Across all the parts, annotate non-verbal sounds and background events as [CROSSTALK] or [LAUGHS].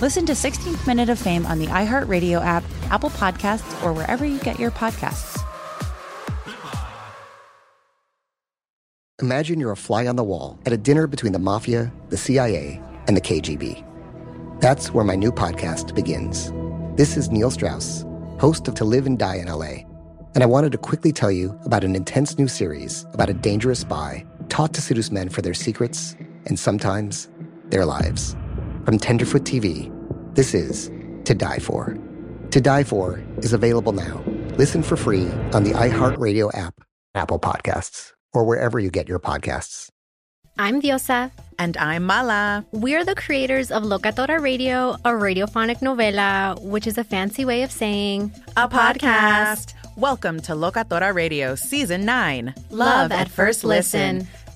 Listen to 16th Minute of Fame on the iHeartRadio app, Apple Podcasts, or wherever you get your podcasts. Imagine you're a fly on the wall at a dinner between the mafia, the CIA, and the KGB. That's where my new podcast begins. This is Neil Strauss, host of To Live and Die in LA, and I wanted to quickly tell you about an intense new series about a dangerous spy taught to seduce men for their secrets and sometimes their lives. From Tenderfoot TV, this is To Die For. To Die For is available now. Listen for free on the iHeartRadio app, Apple Podcasts, or wherever you get your podcasts. I'm Diosa. And I'm Mala. We're the creators of Locatora Radio, a radiophonic novela, which is a fancy way of saying a podcast. Welcome to Locatora Radio Season 9 Love, Love at, at, First listen. listen.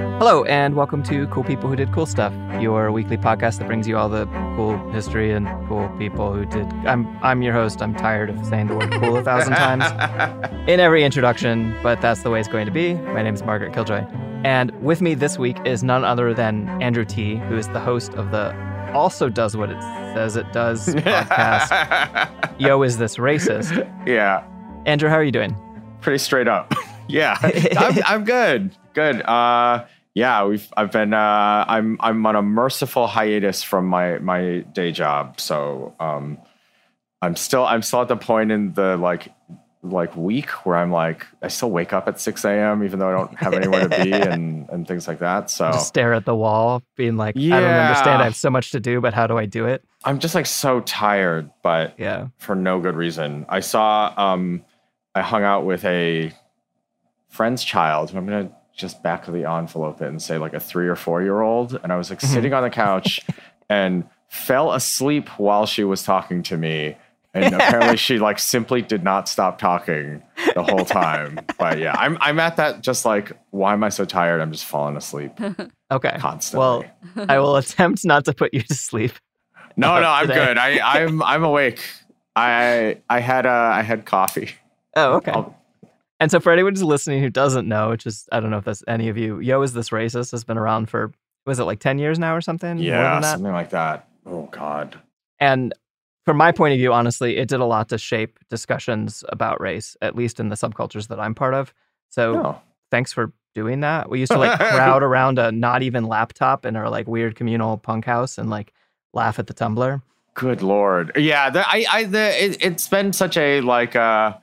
Hello, and welcome to Cool People Who Did Cool Stuff, your weekly podcast that brings you all the cool history and cool people who did. I'm I'm your host. I'm tired of saying the word cool a thousand times [LAUGHS] in every introduction, but that's the way it's going to be. My name is Margaret Killjoy, and with me this week is none other than Andrew Ti, who is the host of the also does what it says it does [LAUGHS] podcast. Yo, is this racist? Yeah. Andrew, how are you doing? Pretty straight up. [LAUGHS] yeah, I'm, I'm good. Good. Uh, yeah, we've I've been uh, I'm I'm on a merciful hiatus from my my day job, so um, I'm still I'm still at the point in the like like week where I'm like I still wake up at 6 a.m. even though I don't have anywhere to be [LAUGHS] and and things like that. So just stare at the wall, being like, yeah. I don't understand. I have so much to do, but how do I do it? I'm just like so tired, but yeah, for no good reason. I saw um I hung out with a friend's child. who I'm gonna just back of the envelope it and say like a three or four year old, and I was like mm-hmm. sitting on the couch [LAUGHS] and fell asleep while she was talking to me and [LAUGHS] apparently she like simply did not stop talking the whole time. But yeah, I'm I'm at that just like why am I so tired? I'm just falling asleep. [LAUGHS] Okay. Constantly. Well, I will attempt not to put you to sleep. No, no, I'm today. good. I I'm I'm awake. I I had uh I had coffee. Oh, okay. I'll, and so for anyone who's listening who doesn't know, which is I don't know if that's any of you, Yo is this racist has been around for was it like 10 years now or something? Yeah, something like that. Oh god. And from my point of view, honestly, it did a lot to shape discussions about race, at least in the subcultures that I'm part of. So oh. thanks for doing that. We used to like [LAUGHS] crowd around a not even laptop in our like weird communal punk house and like laugh at the Tumblr. Good lord, yeah. The, I, I, the, it, has been such a like, uh,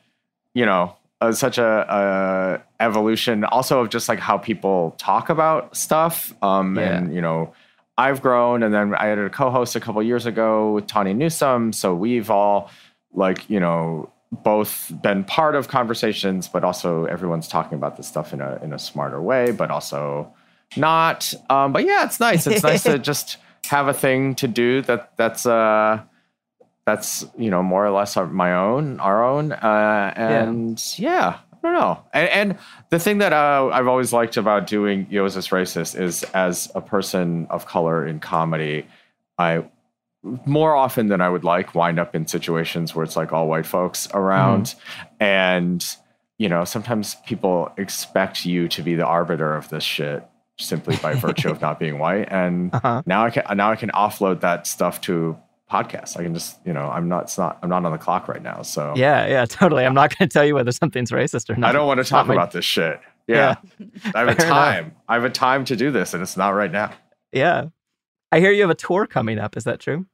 you know, uh, such a, a, evolution, also of just like how people talk about stuff, um, yeah. and you know I've grown, and then I had a co-host a couple years ago with Tawny Newsome So we've all like you know both been part of conversations, but also everyone's talking about this stuff in a in a smarter way, but also not. Um, but yeah, it's nice. It's nice to [LAUGHS] just have a thing to do that that's uh that's you know more or less my own, our own, uh, and yeah. yeah I don't know. And, and the thing that uh, I've always liked about doing Yo Is This Racist is as a person of color in comedy, I more often than I would like wind up in situations where it's like all white folks around. Mm-hmm. And, you know, sometimes people expect you to be the arbiter of this shit simply by virtue of [LAUGHS] not being white. And uh-huh. now I can now I can offload that stuff to podcast. I can just, you know, I'm not, it's not, I'm not on the clock right now. So yeah, yeah, totally. I'm not going to tell you whether something's racist or not. I don't want to talk about this shit. Yeah. yeah. [LAUGHS] I have a time. Enough. I have a time to do this and it's not right now. Yeah. I hear you have a tour coming up. Is that true?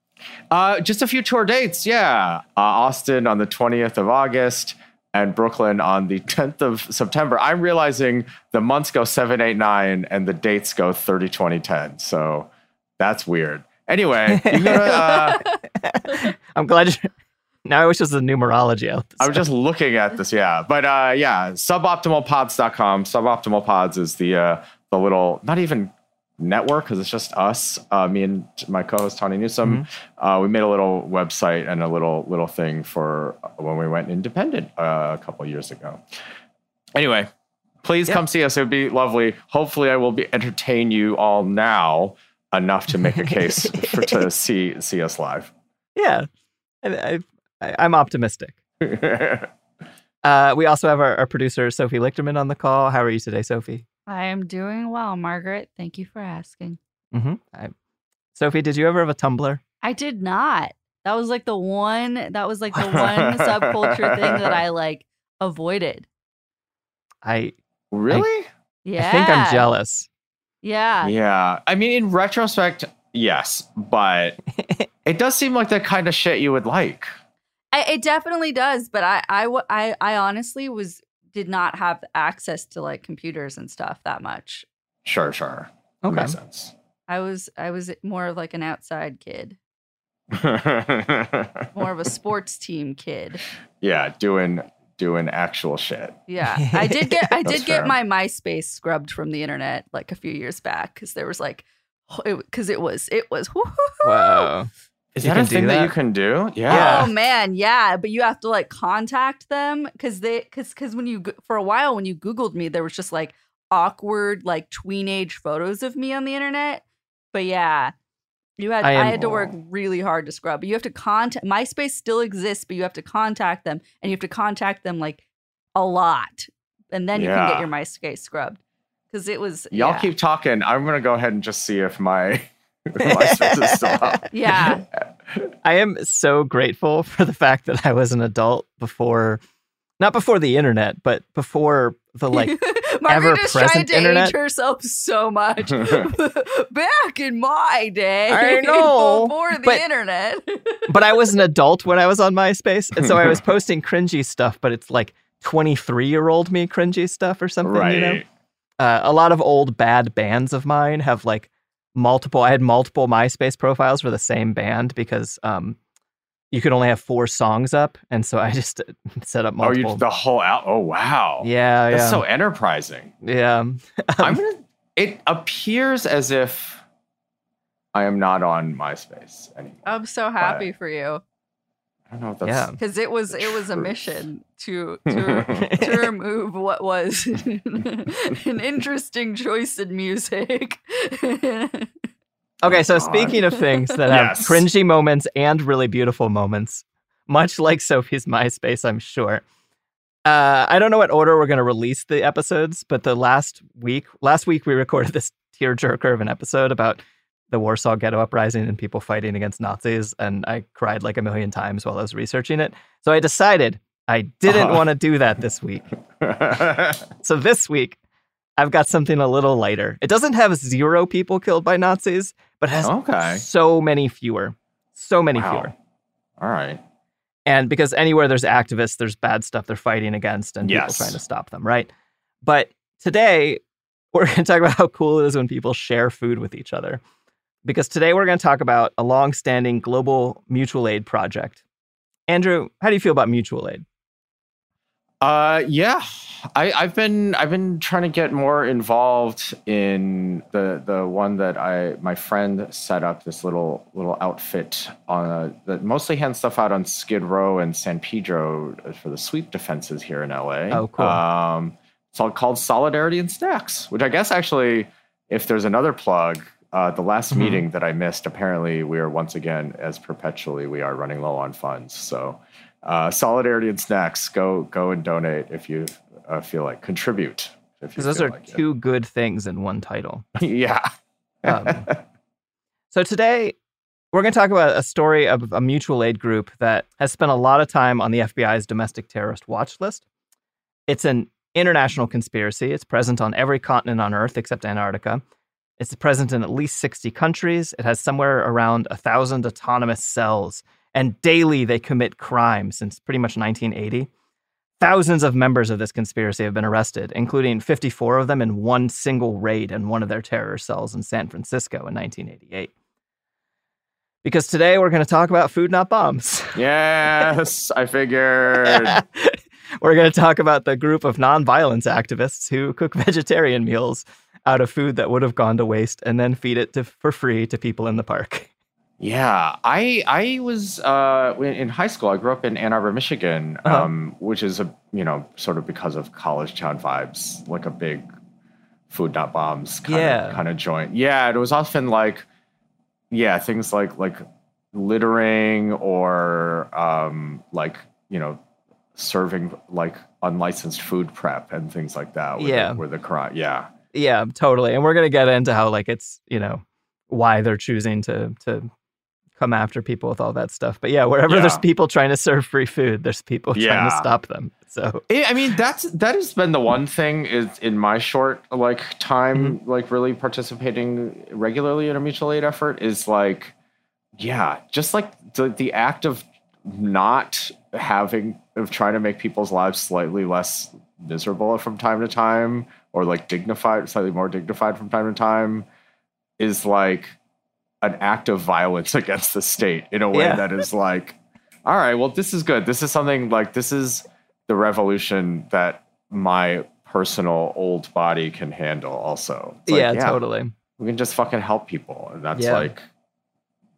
Uh, just a few tour dates. Yeah. Uh, Austin on the 20th of August and Brooklyn on the 10th of September. I'm realizing the months go 7, 8, 9 and the dates go 30, 20, 10. So that's weird. Anyway, you go to, uh, [LAUGHS] I'm glad you. Now I wish it was the numerology. out. I'm just looking at this, yeah. But uh, yeah, suboptimalpods.com. Suboptimal Pods is the uh, the little, not even network because it's just us, uh, me and my co-host Tawny Newsome. Uh, we made a little website and a little little thing for when we went independent uh, a couple years ago. Anyway, please Yeah. come see us. It would be lovely. Hopefully, I will be entertain you all now enough to make a case for to [LAUGHS] see see us live. yeah. I, I, I, I'm optimistic. [LAUGHS] Uh, we also have our, our producer Sophie Lichterman on the call. How are you today, Sophie? I am doing well, Margaret. Thank you for asking. Mm-hmm. I, Sophie, did you ever have a Tumblr? I did not. That was like the one. That was like the [LAUGHS] one subculture thing that I like avoided. I really? Yeah. I think I'm jealous. Yeah. Yeah. I mean, in retrospect, yes, but [LAUGHS] it does seem like the kind of shit you would like. I, it definitely does. But I, I, I, I honestly was did not have access to like computers and stuff that much. Sure, sure. Okay. Makes sense. I was, I was more of like an outside kid, [LAUGHS] more of a sports team kid. Yeah, doing doing actual shit. Yeah, [LAUGHS] I did get I did get my MySpace scrubbed from the internet like a few years back because there was like because it, was it was Wow. Is You that a thing that? that? you can do? Yeah. Oh man, yeah, but you have to like contact them because they because because when you go- for a while when you googled me there was just like awkward like tweenage photos of me on the internet. But yeah, you had I I, had to work really hard to scrub. But you have to contact MySpace still exists, but you have to contact them and you have to contact them like a lot, and then you can get your MySpace scrubbed because it was Y'all yeah. keep talking. I'm gonna go ahead and just see if my [LAUGHS] [LAUGHS] MySpace is still up. [LAUGHS] yeah I am so grateful for the fact that I was an adult before, not before the internet, but before the like. Margaret is trying to internet. age herself so much. [LAUGHS] [LAUGHS] Back in my day, I [LAUGHS] know, before the but- internet. but I was an adult when I was on MySpace, and so I was posting cringy stuff. But it's like twenty-three-year-old me cringy stuff or something. right. You know? uh, a lot of old bad bands of mine have like multiple i had multiple myspace profiles for the same band because um you could only have four songs up and so i [LAUGHS] just uh, set up Oh, multiple you the whole out. Oh wow. yeah That's yeah so enterprising. yeah [LAUGHS] I'm gonna. It appears as if I am not on MySpace anymore. I'm so happy for you I don't know if that's. Yeah. because it was it was a mission to [LAUGHS] to, to remove what was an interesting choice in music. Okay so God. speaking of things that have Yes. cringy moments and really beautiful moments much like sophie's myspace i'm sure uh, I don't know what order we're going to release the episodes, but the last week, last week we recorded this tearjerker of an episode about the Warsaw Ghetto Uprising and people fighting against Nazis, and I cried like a million times while I was researching it. So I decided I didn't Uh-huh. want to do that this week. [LAUGHS] So this week, I've got something a little lighter. It doesn't have zero people killed by Nazis, but has Okay. so many fewer, so many Wow. fewer. All right. And because anywhere there's activists, there's bad stuff they're fighting against and people Yes. trying to stop them, right? But today, [LAUGHS] we're going to talk about how cool it is when people share food with each other. Because today we're going to talk about a long-standing global mutual aid project. Andrew, how do you feel about mutual aid? Uh, yeah, I, I've been I've been trying to get more involved in the the one that I my friend set up this little little outfit on a, that mostly hands stuff out on Skid Row and San Pedro for the sweep defenses here in LA. Oh, cool. Um, it's all called Solidarity and Snacks, which I guess actually, if there's another plug, uh, the last Mhm. meeting that I missed, apparently we are once again, as perpetually, we are running low on funds. So, uh, Solidarity and Snacks, go go and donate if you uh, feel like contribute. If Because those are like it. two good things in one title. [LAUGHS] yeah. Um, [LAUGHS] So today, we're going to talk about a story of a mutual aid group that has spent a lot of time on the FBI's domestic terrorist watch list. It's an international conspiracy. It's present on every continent on Earth except Antarctica. It's present in at least 60 countries. It has somewhere around a thousand autonomous cells, and daily they commit crime since pretty much 1980. Thousands of members of this conspiracy have been arrested, including 54 of them in one single raid in one of their terror cells in San Francisco in 1988. because today we're going to talk about food, not bombs. [LAUGHS] Yes, I figured. [LAUGHS] we're going to talk about the group of nonviolence activists who cook vegetarian meals out of food that would have gone to waste and then feed it to, for free to people in the park. [LAUGHS] Yeah, I I was uh, in high school. I grew up in Ann Arbor, Michigan, Uh-huh. um, which is a you know sort of because of college town vibes, like a big food not bombs kind Yeah. of kind of joint. Yeah, it was often like yeah things like like littering or um, like you know serving like unlicensed food prep and things like that. Were Yeah. the, were the crime. Yeah, Yeah, totally. And we're going to get into how like it's, you know, why they're choosing to to come after people with all that stuff. But yeah, wherever there's people trying to serve free food, there's people [LAUGHS] trying to stop them. So, I mean, that's that has been the one thing is in my short like time, mm-hmm. like really participating regularly in a mutual aid effort is like, yeah, just like the the act of not having of trying to make people's lives slightly less miserable from time to time, or like dignified, slightly more dignified from time to time, is like an act of violence [LAUGHS] against the state in a way Yeah. that is like, all right, well, this is good. This is something like this is the revolution that my personal old body can handle also. Like, yeah, totally. We can just fucking help people. And that's Yeah. like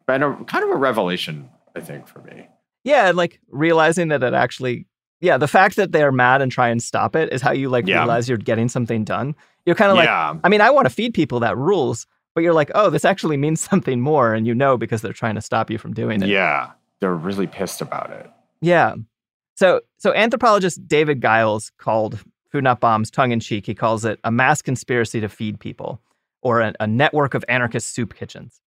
been a kind of a revelation, I think, for me. Yeah, and like realizing that it actually yeah, the fact that they're mad and try and stop it is how you like Yeah. realize you're getting something done. You're kind of like yeah. I mean, I want to feed people that rules, but you're like, "Oh, this actually means [LAUGHS] something more." And you know because they're trying to stop you from doing it. Yeah. They're really pissed about it. Yeah. So so anthropologist David Giles called Food Not Bombs tongue in cheek. He calls it a mass conspiracy to feed people, or a, a network of anarchist soup kitchens.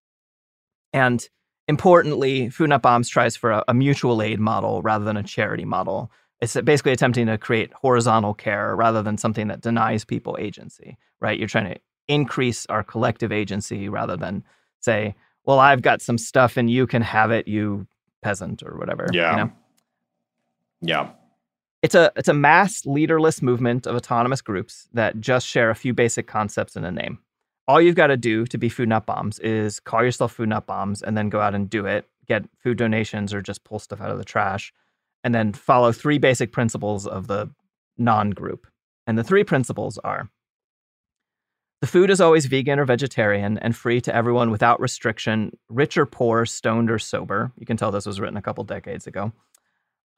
And importantly, Food Not Bombs tries for a, a mutual aid model rather than a charity model. It's basically attempting to create horizontal care rather than something that denies people agency. Right? You're trying to increase our collective agency rather than say, "Well, I've got some stuff and you can have it, you peasant or whatever." you Yeah. know? Yeah. it's a it's a mass leaderless movement of autonomous groups that just share a few basic concepts and a name. All you've got to do to be Food Not Bombs is call yourself Food Not Bombs and then go out and do it. Get food donations or just pull stuff out of the trash, and then follow three basic principles of the non-group. And the three principles are: the food is always vegan or vegetarian and free to everyone without restriction, rich or poor, stoned or sober. You can tell this was written a couple decades ago.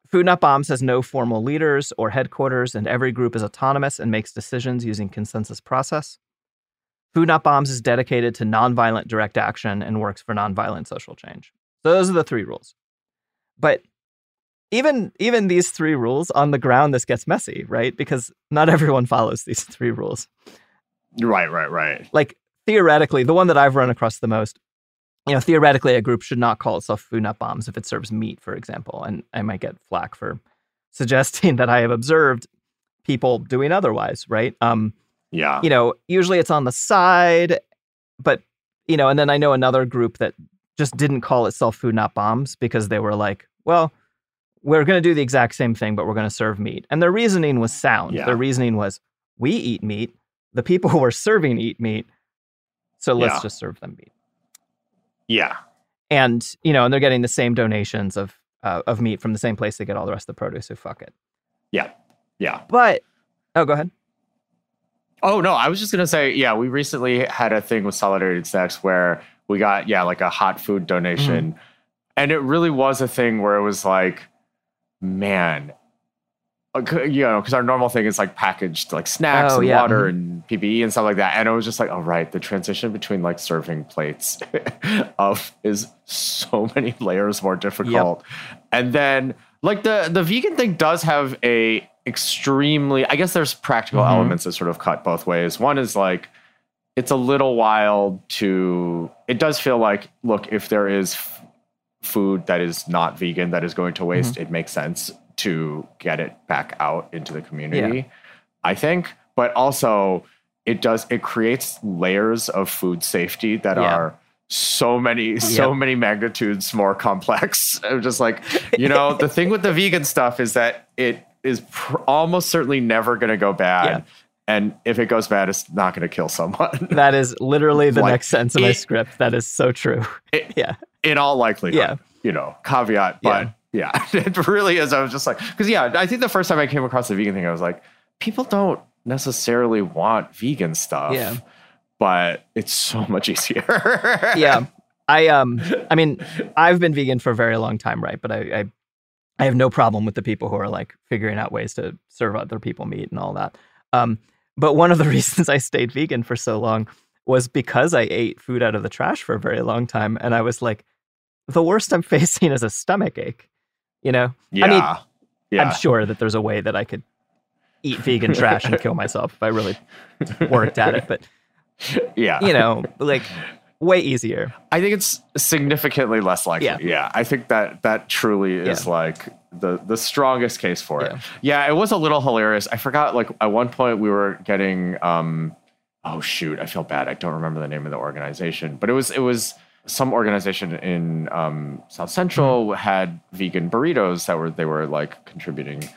Food Not Bombs has no formal leaders or headquarters, and every group is autonomous and makes decisions using consensus process. Food Not Bombs is dedicated to nonviolent direct action and works for nonviolent social change. So those are the three rules. But even even these three rules on the ground, this gets messy, right? Because not [LAUGHS] everyone follows these three rules. Right, right, right. Like theoretically, the one that I've run across the most, you know, theoretically, a group should not call itself Food Not Bombs if it serves meat, for example. And I might get flack for [LAUGHS] suggesting that I have observed people doing otherwise, right? Um, Yeah. you know, usually it's on the side, but you know, and then I know another group that just didn't call itself Food Not Bombs because they were like, well, we're going to do the exact same thing, but we're going to serve meat. And their reasoning was sound. Yeah. Their reasoning was, we eat meat, the people [LAUGHS] who are serving eat meat, so let's Yeah. just serve them meat. Yeah. And you know, and they're getting the same donations of uh, of meat from the same place they get all the rest of the produce. So fuck it. Yeah. Yeah. But oh, go ahead. Oh no, I was just gonna say, yeah, we recently had a thing with Solidarity Snacks where we got yeah like a hot food donation, and it really was a thing where it was like, man, you know, because our normal thing is like packaged like snacks Oh, and yeah, water mhm. and PPE and stuff like that, and it was just like, all right, the transition between like serving plates [LAUGHS] of is so many layers more difficult, and then like the the vegan thing does have a extremely i guess there's practical Mhm. elements that sort of cut both ways. One is like it's a little wild to it does feel like look if there is f- food that is not vegan that is going to waste it makes sense to get it back out into the community i think but also it does it creates layers of food safety that Yeah. are so many so Yep. many magnitudes more complex [LAUGHS] I'm just like you [LAUGHS] know the thing with the vegan stuff is that it is pr- almost certainly never going to go bad Yeah. and if it goes bad it's not going to kill someone [LAUGHS] That is literally the Like, next sentence in my script. That is so true. It- yeah. in all likelihood. Yeah. You know, caveat, but yeah, [LAUGHS] it really is. I was just like, because yeah, I think the first time I came across the vegan thing, I was like, people don't necessarily want vegan stuff. Yeah. But it's so [LAUGHS] much easier. yeah. I um I mean, [LAUGHS] I've been vegan for a very long time, right? But I, I I have no problem with the people who are like figuring out ways to serve other people meat and all that. Um, but one of the reasons I stayed vegan for so long was because I ate food out of the trash for a very long time, and I was like, the worst I'm facing is a stomach ache. You know, yeah. I mean, yeah. I'm sure that there's a way that I could eat vegan trash and kill myself if I really worked at it, but yeah. you know, like way easier. I think it's significantly less likely. Yeah. Yeah. I think that that truly is Yeah. like the the strongest case for it. Yeah. Yeah, it was a little hilarious. I forgot like at one point we were getting um oh shoot, I feel bad. I don't remember the name of the organization, but it was it was some organization in um, South Central Mm-hmm. had vegan burritos that were they were like contributing,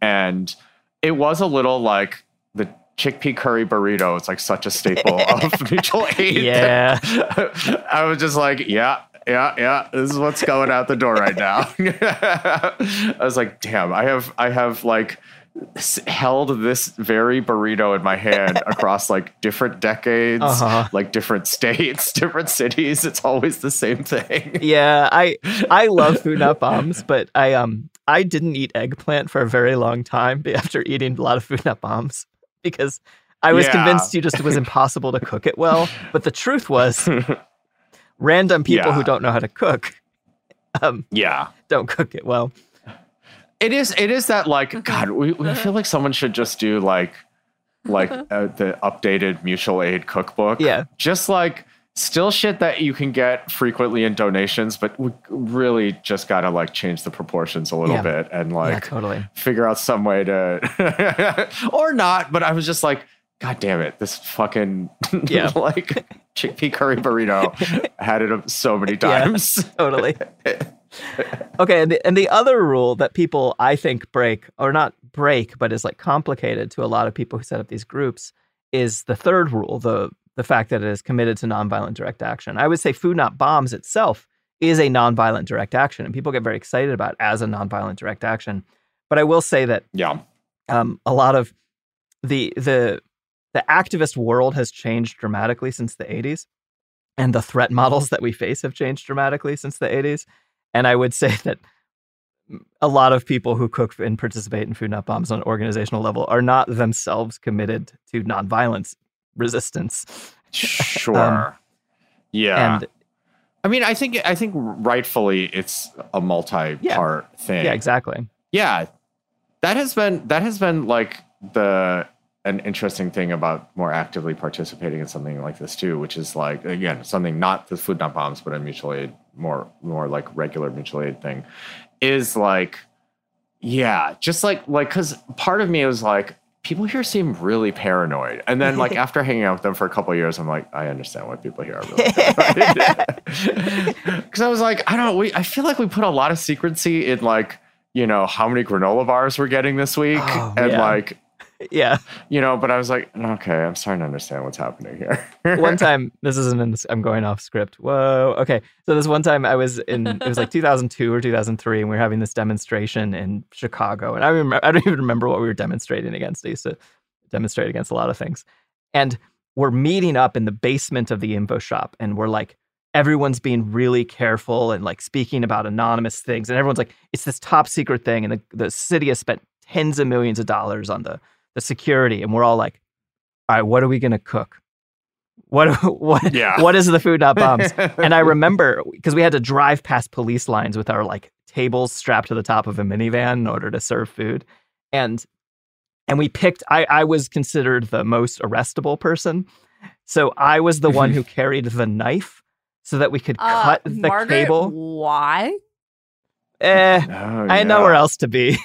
and it was a little like the chickpea curry burrito. It's like such a staple [LAUGHS] of mutual aid. Yeah. [LAUGHS] I was just like, yeah, yeah, yeah. This is what's going out the door right now. [LAUGHS] I was like, damn, I have, I have like held this very burrito in my hand [LAUGHS] across like different decades, Uh-huh. like different states, [LAUGHS] different cities. It's always the same thing. [LAUGHS] Yeah, I I love food not bombs, but I um I didn't eat eggplant for a very long time after eating a lot of food not bombs because I was Yeah. convinced you just it was impossible to cook it well. But the truth was, random people who don't know how to cook um Yeah. don't cook it well. It is. It is that like God. We, we feel like someone should just do like like [LAUGHS] uh, the updated mutual aid cookbook. Yeah. Just like still shit that you can get frequently in donations, but we really just got to like change the proportions a little Yeah. bit and yeah, like totally. figure out some way to [LAUGHS] or not. But I was just like, God damn it, this fucking [LAUGHS] Yeah. like chickpea curry burrito had it so many Yeah. times. totally. [LAUGHS] okay, and the, and the other rule that people I think break, or not break, but is like complicated to a lot of people who set up these groups, is the third rule the the fact that it is committed to nonviolent direct action. I would say Food Not Bombs itself is a nonviolent direct action, and people get very excited about it as a nonviolent direct action. But I will say that Yeah. um, a lot of the the the activist world has changed dramatically since the 80s and the threat models that we face have changed dramatically since the 80s and i would [LAUGHS] say that a lot of people who cook and participate in food not bombs on an organizational level are not themselves committed to nonviolence resistance [LAUGHS] um, Sure. yeah. and I mean, I think I think rightfully it's a multi-part thing. yeah exactly Yeah. That has been that has been like the an interesting thing about more actively participating in something like this too, which is like again something not the food not bombs, but a mutual aid more more like regular mutual aid thing, is like yeah, just like like because part of me was like people here seem really paranoid, and then like [LAUGHS] after hanging out with them for a couple of years, I'm like I understand why people here are really because [LAUGHS] I was like I don't we I feel like we put a lot of secrecy in like you know how many granola bars we're getting this week, Oh, and yeah. like yeah. You know, but I was like, okay, I'm starting to understand what's happening here. one [LAUGHS] time this isn't in this, i'm going off script. Whoa. Okay. So this one time i was in it was like 2002 or 2003 and we were having this demonstration in chicago and i remember i don't even remember what we were demonstrating against. I used to demonstrate against a lot of things. And we're meeting up in the basement of the info shop and we're like everyone's being really careful and like speaking about anonymous things and everyone's like it's this top secret thing and the, the city has spent tens of millions of dollars on the the security and we're all like all right what are we going to cook what [LAUGHS] what Yeah. what is the food not bombs [LAUGHS] and i remember because we had to drive past police lines with our like tables strapped to the top of a minivan in order to serve food and and we picked i i was considered the most arrestable person so i was the one who [LAUGHS] carried the knife so that we could Uh, cut the Margaret, cable Why? eh Oh, i had yeah. nowhere else to be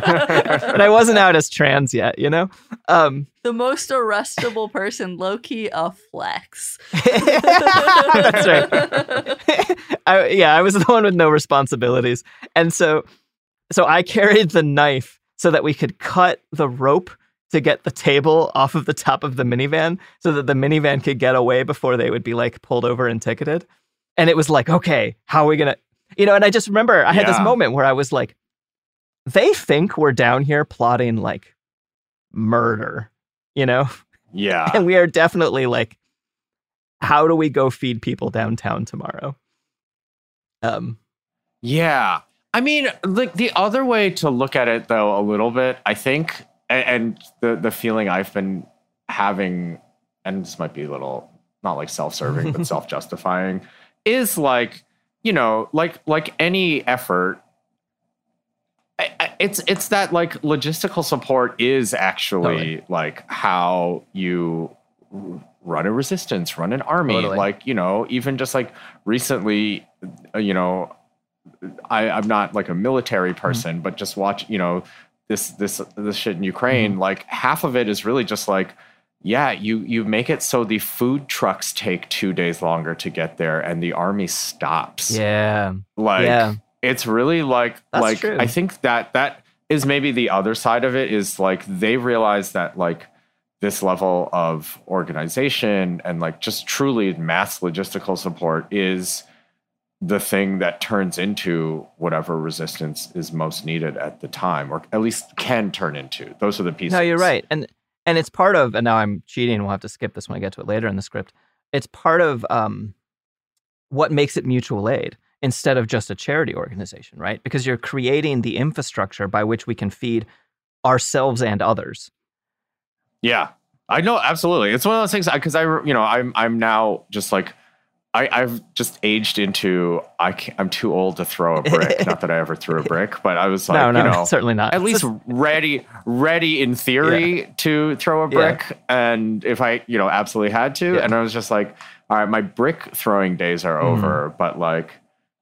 but i wasn't out as trans yet you know um The most arrestable person, low key a flex. [LAUGHS] That's right. I, yeah, I was the one with no responsibilities, and so so I carried the knife so that we could cut the rope to get the table off of the top of the minivan, so that the minivan could get away before they would be like pulled over and ticketed. and it was like, okay, how are we gonna, you know? And I just remember I had this moment where I was like, they think we're down here plotting like murder, you know, Yeah. [LAUGHS] and we are definitely like, how do we go feed people downtown tomorrow? Um, Yeah. I mean, like the other way to look at it though a little bit, I think and, and the the feeling I've been having and this might be a little not like self-serving but [LAUGHS] self-justifying is like, you know, like like any effort it's it's that like logistical support is actually like how you run a resistance, run an army. Totally. Like you know, even just like recently, uh, you know, I, I'm not like a military person, but just watch, you know, this this this shit in Ukraine. Like half of it is really just like, yeah, you you make it so the food trucks take two days longer to get there, and the army stops. yeah, Like Yeah. It's really like That's like true. I think that that is maybe the other side of it is like they realize that like this level of organization and like just truly mass logistical support is the thing that turns into whatever resistance is most needed at the time or at least can turn into those are the pieces No, you're right. And and it's part of and now I'm cheating, we'll have to skip this when I get to it later in the script. It's part of um what makes it mutual aid instead of just a charity organization, right? Because you're creating the infrastructure by which we can feed ourselves and others. Yeah, I know absolutely. It's one of those things because I, you know, I'm I'm now just like I I've just aged into I can't, I'm too old to throw a brick. [LAUGHS] Not that I ever threw a brick, but I was like, no, no, [LAUGHS] you know, certainly not. at least ready ready in theory to throw a Yeah. brick, and if I you know absolutely had to, Yeah. and I was just like, all right, my brick throwing days are Mhm. over, but like.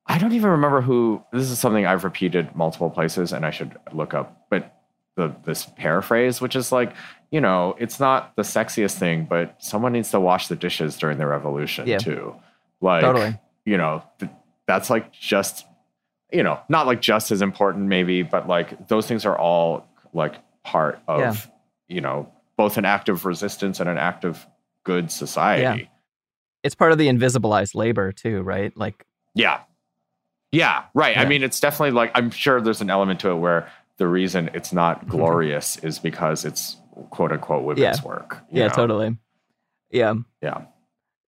I don't even remember who. This is something I've repeated multiple places, and I should look up. But the this paraphrase, which is like, you know, it's not the sexiest thing, but someone needs to wash the dishes during the revolution Yeah. too. Like, Totally. you know, th- that's like just, you know, not like just as important maybe, but like those things are all like part of, Yeah. you know, both an act of resistance and an act of good society. Yeah. it's part of the invisibilized labor too, right? Like Yeah. Yeah, right. I mean, it's definitely like I'm sure there's an element to it where the reason it's not mm-hmm. glorious is because it's quote unquote women's work. yeah, know? totally. Yeah. Yeah.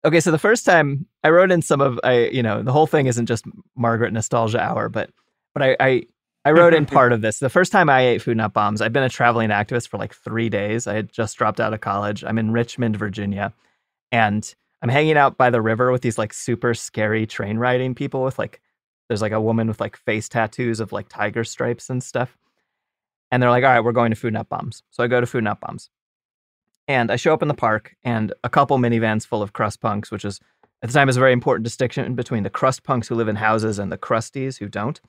Okay, so the first time I wrote in some of I, you know, the whole thing isn't just Margaret nostalgia hour, but but I I, I wrote in [LAUGHS] part of this. The first time I ate food not bombs, I've been a traveling activist for like three days. I had just dropped out of college. I'm in Richmond, Virginia, and I'm hanging out by the river with these like super scary train riding people with like there's like a woman with like face tattoos of like tiger stripes and stuff. And they're like, all right, we're going to food not bombs. So I go to food not bombs. And I show up in the park and a couple minivans full of crust punks, which is at the time is a very important distinction between the crust punks who live in houses and the crusties who don't.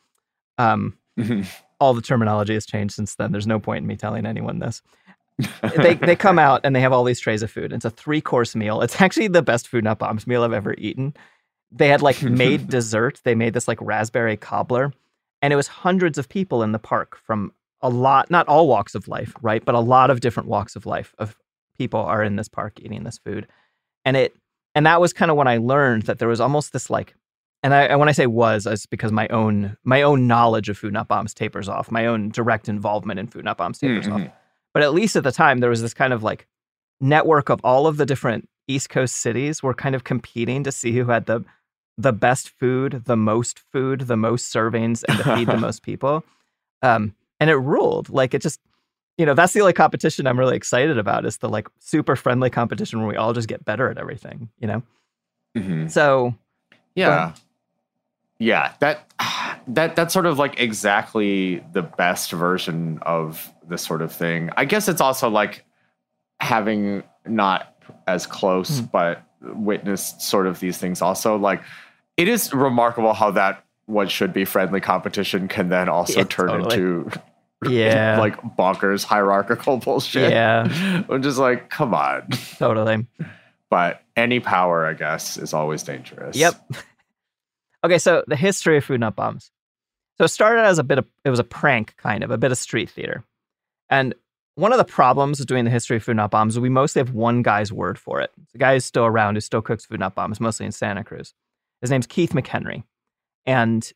Um, [LAUGHS] all the terminology has changed since then. There's no point in me telling anyone this. they they come [LAUGHS] out and they have all these trays of food. It's a three course meal. It's actually the best food not bombs meal I've ever eaten. They had like [LAUGHS] made dessert. They made this like raspberry cobbler, and it was hundreds of people in the park from a lot, not all walks of life, right, but a lot of different walks of life of people are in this park eating this food, and it and that was kind of when I learned that there was almost this like and I, and when I say was, it's because my own my own knowledge of food not bombs tapers off. My own direct involvement in food not bombs tapers off. Mhm. But at least at the time, there was this kind of like network of all of the different East Coast cities were kind of competing to see who had the the best food, the most food, the most servings, and to feed the [LAUGHS] most people. Um, and it ruled. Like it just, you know, that's the only competition I'm really excited about is the like super friendly competition where we all just get better at everything. You know. Mhm. So Yeah. Yeah, that that that's sort of like exactly the best version of this sort of thing. I guess it's also like having not as close but witnessed sort of these things also like it is remarkable how that what should be friendly competition can then also Yeah, turn totally. into yeah, [LAUGHS] like bonkers hierarchical [LAUGHS] bullshit. Yeah. [LAUGHS] I'm just like, come on. totally. But any power, I guess, is always dangerous. Yep. okay, so the history of food not bombs. So it started as a bit of it was a prank, kind of a bit of street theater, and one of the problems with doing the history of food not bombs is we mostly have one guy's word for it. The guy who's still around who still cooks food not bombs, mostly in Santa Cruz, His name's Keith McHenry. And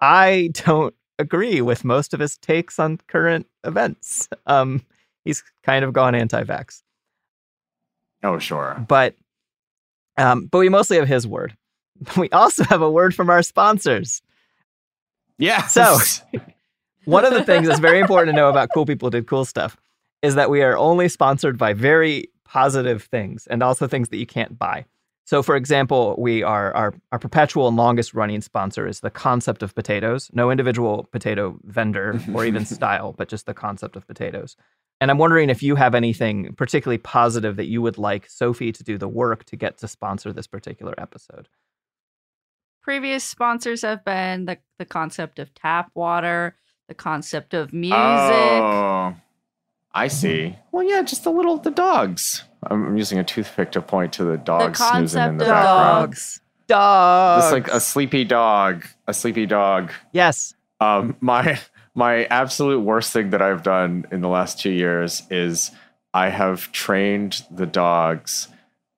I [LAUGHS] don't agree with most of his takes on current events. Um, he's kind of gone anti-vax. Oh, sure. But um, but we mostly have his word. [LAUGHS] We also have a word from our sponsors. Yeah. So one of the things that's very important to know about cool people did cool stuff is that we are only sponsored by very positive things and also things that you can't buy. So, for example, we are our, our perpetual and longest running sponsor is the concept of potatoes. No individual potato vendor or even [LAUGHS] style, but just the concept of potatoes. And I'm wondering if you have anything particularly positive that you would like Sophie to do the work to get to sponsor this particular episode. Previous sponsors have been the, the concept of tap water, the concept of music. Oh, I see. Well, yeah, just the little the dogs. I'm using a toothpick to point to the the dog snoozing in concept the of background. dogs. Dogs. It's like a sleepy dog. A sleepy dog. yes. Um, my my absolute worst thing that I've done in the last two years is I have trained the dogs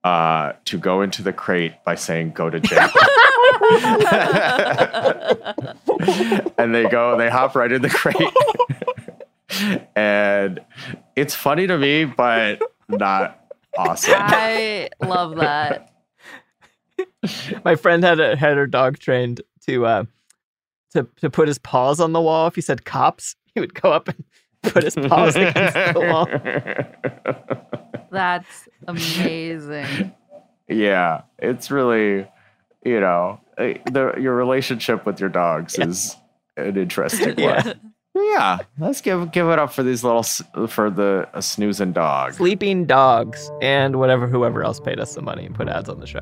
uh, to go into the crate by saying "Go to jail," [LAUGHS] and they go, they hop right in the crate, [LAUGHS] and it's funny to me, but not awesome. [LAUGHS] I love that. [LAUGHS] My friend had a, had her dog trained to uh to to put his paws on the wall. If he said cops, he would go up and [LAUGHS] put his paws against the wall. That's amazing. yeah, it's really, you know, eh, the your relationship with your dogs Yeah. is an interesting Yeah. one. Yeah, let's give give it up for these little for the uh, snoozing dog. Sleeping dogs and whatever whoever else paid us the money and put ads on the show.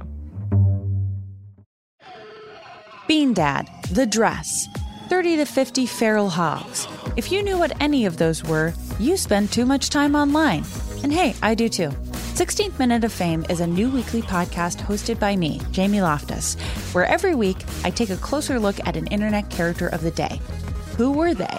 Bean Dad, The Dress, 30 to 50 Feral Hogs. If you knew what any of those were, you spend too much time online. And hey, I do too. 16th Minute of Fame is a new weekly podcast hosted by me, Jamie Loftus, where every week I take a closer look at an internet character of the day. Who were they?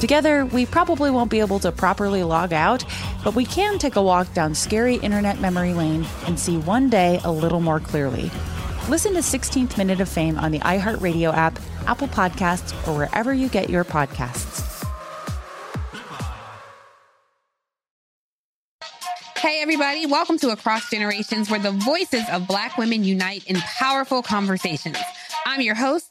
Together, we probably won't be able to properly log out, but we can take a walk down scary internet memory lane and see one day a little more clearly. Listen to 16th Minute of Fame on the iHeartRadio app, Apple Podcasts, or wherever you get your podcasts. Hey, everybody, welcome to Across Generations, where the voices of Black women unite in powerful conversations. I'm your host,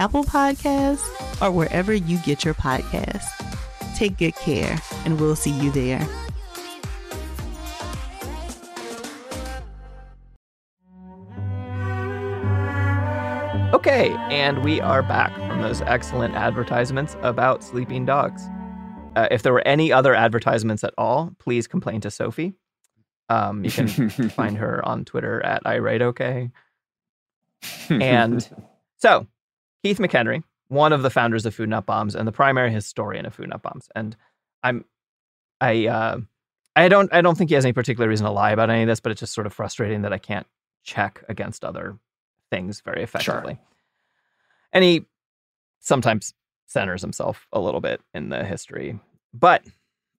Apple Podcasts, or wherever you get your podcasts. Take good care, and we'll see you there. Okay, and we are back from those excellent advertisements about sleeping dogs. Uh, if there were any other advertisements at all, please complain to Sophie. Um, you can [LAUGHS] find her on Twitter at I write okay. [LAUGHS] And so, Keith McHenry, one of the founders of Food Not Bombs and the primary historian of Food Not Bombs, and I'm, I, uh, I don't, I don't think he has any particular reason to lie about any of this, but it's just sort of frustrating that I can't check against other things very effectively. And he sometimes centers himself a little bit in the history, but,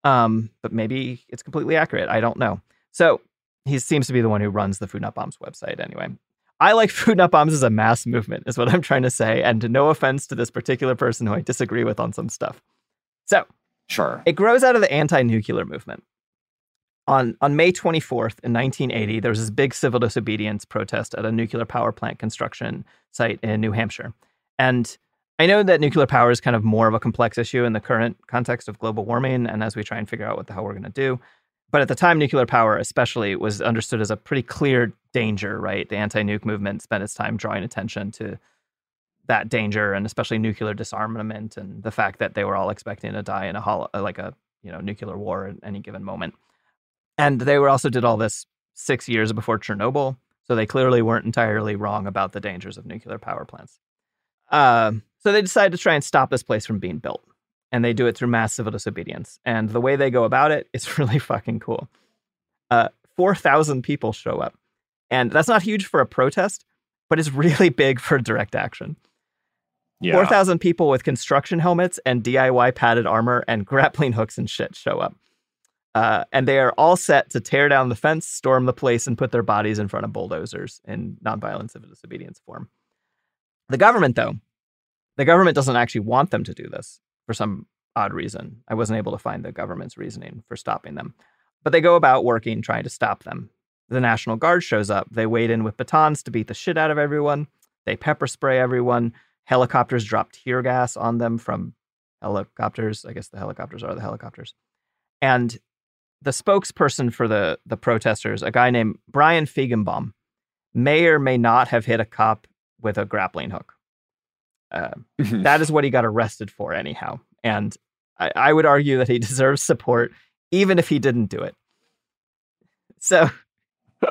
um, but maybe it's completely accurate. I don't know. So he seems to be the one who runs the Food Not Bombs website anyway. I like [LAUGHS] Food Not Bombs as a mass movement, is what I'm trying to say. And no offense to this particular person who I disagree with on some stuff. So, sure. It grows out of the anti nuclear movement. On, on May 24th in 1980, there was this big civil disobedience protest at a nuclear power plant construction site in New Hampshire. And I know that nuclear power is kind of more of a complex issue in the current context of global warming. And as we try and figure out what the hell we're going to do, but at the time, nuclear power, especially, was understood as a pretty clear danger, right? The anti nuke movement spent its time drawing attention to that danger and especially nuclear disarmament and the fact that they were all expecting to die in a holo- like a you know nuclear war at any given moment. And they were also did all this six years before Chernobyl, so they clearly weren't entirely wrong about the dangers of nuclear power plants. Uh, so they decided to try and stop this place from being built and they do it through mass civil disobedience. And the way they go about it, it's [LAUGHS] really fucking cool. Uh, 4,000 people show up. And that's not huge for a protest, but it's really [LAUGHS] big for direct action. Yeah. 4,000 people with construction helmets and DIY padded armor and [LAUGHS] grappling hooks and shit show up. Uh, and they are all set to tear down the fence, storm the place, and put their bodies in front of bulldozers in nonviolent civil disobedience form. The government, though, the government doesn't actually want them to do this for some odd reason. I wasn't able to find the government's reasoning for stopping them. But they go about working trying to stop them. The National Guard shows up. They wade in with batons to beat the shit out of everyone. They pepper spray everyone. Helicopters drop tear gas on them from helicopters. I guess the helicopters are the helicopters. And the spokesperson for the, the protesters, a guy named Brian Feigenbaum, may or may not have hit a cop with a grappling hook. Uh, that is what he got arrested for, anyhow. And I, I, would argue that he [LAUGHS] deserves support, even if he didn't do it. So, [LAUGHS]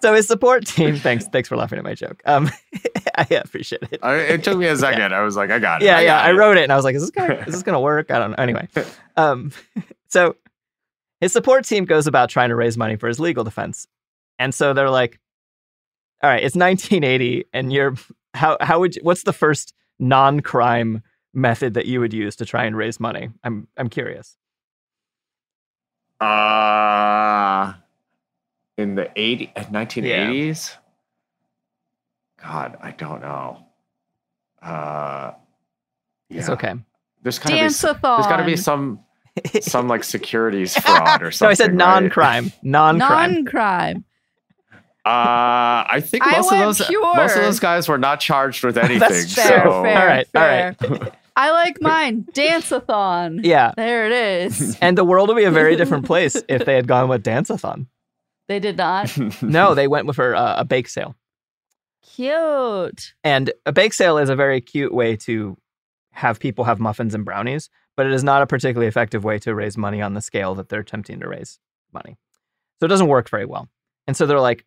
so his support team. Thanks, thanks for laughing at my joke. Um, [LAUGHS] I appreciate it. I, it took me a second. Yeah. I was like, I got it. Yeah, I yeah. I wrote it, and I was like, is this gonna, is this gonna work? I don't know. Anyway, um, so his support team goes about trying to raise money for his legal defense, and so they're like, all right, it's 1980, and you're how how would you, what's the first non-crime method that you would use to try and raise money? I'm I'm curious. Uh in the 80 1980s? Yeah. God, I don't know. Uh yeah. It's okay. There's gotta be some, there's got to be some some like securities [LAUGHS] fraud or something. no, I said non-crime. Right? Non-crime. Non-crime. Uh, I think I most of those pure. most of those guys were not charged with [LAUGHS] anything. That's so fair, fair, all right, fair. all right. [LAUGHS] I like mine. Dance-a-thon. Yeah. There it is. [LAUGHS] And the world would be a very different place if they had gone with Dance-a-thon. They did not. No, they went with her uh, a bake sale. Cute. And a bake sale is a very cute way to have people have muffins and brownies, but it is not a particularly effective way to raise money on the scale that they're attempting to raise money. So it doesn't work very well. And so they're like,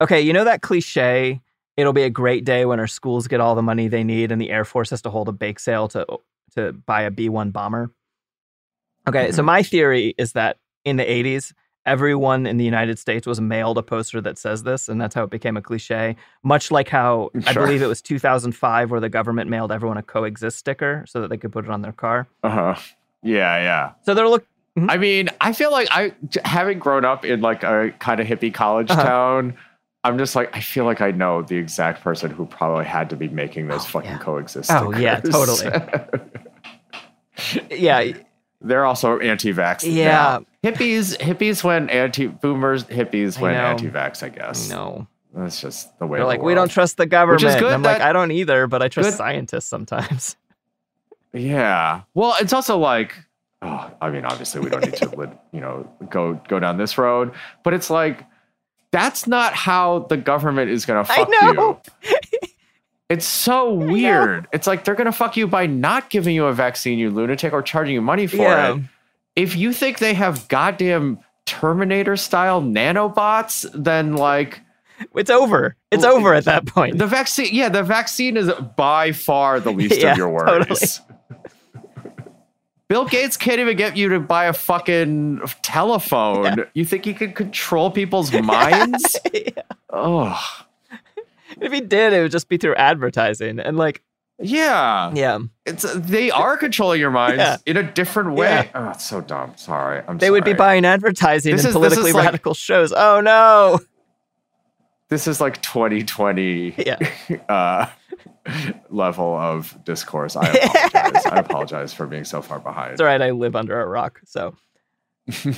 okay, you know that cliche, it'll be a great day when our schools get all the money they need and the Air Force has to hold a bake sale to to buy a B1 bomber. Okay, mm-hmm. so my theory is that in the 80s, everyone in the United States was mailed a poster that says this, and that's how it became a cliche. Much like how sure. I believe it was 2005 where the government mailed everyone a coexist sticker so that they could put it on their car. Uh huh. Yeah, yeah. So they're look. Mm-hmm. I mean, I feel like I, having grown up in like a kind of hippie college uh-huh. town, I'm just like, I feel like I know the exact person who probably had to be making those oh, fucking yeah. coexist. Oh yeah, totally. [LAUGHS] yeah, they're also anti-vax. Yeah, now. hippies, hippies when anti-boomers, hippies when anti-vax. I guess. No, That's just the way. They're of the like, we don't trust the government. Which is And I'm like, I don't either, but I trust good- scientists sometimes. [LAUGHS] Yeah. Well, it's also like, oh, I mean, obviously we don't need to, lit- [LAUGHS] you know, go go down this road, but it's like that's not how the government is gonna fuck you. [LAUGHS] I know. you. It's so weird. It's like they're gonna fuck you by not giving you a vaccine, you lunatic, or charging you money for Yeah. it. If you think they have goddamn Terminator style nanobots, then like It's over. It's over at that point. the vaccine, yeah, the vaccine is by far the least [LAUGHS] Yeah, of your worries. Bill Gates can't even get you to buy a fucking telephone. You think he could control people's [LAUGHS] minds? [LAUGHS] Oh, if he did, it would just be through advertising. And like, yeah. yeah, It's they are controlling your minds Yeah. in a different way. Yeah. Oh, it's so dumb. Sorry. I'm they would be buying advertising This and is- politically is like- radical shows. Oh no. This is like 2020 Yeah. [LAUGHS] uh, level of discourse. I apologize. I apologize for being so far behind. It's all right. I live under a rock. So,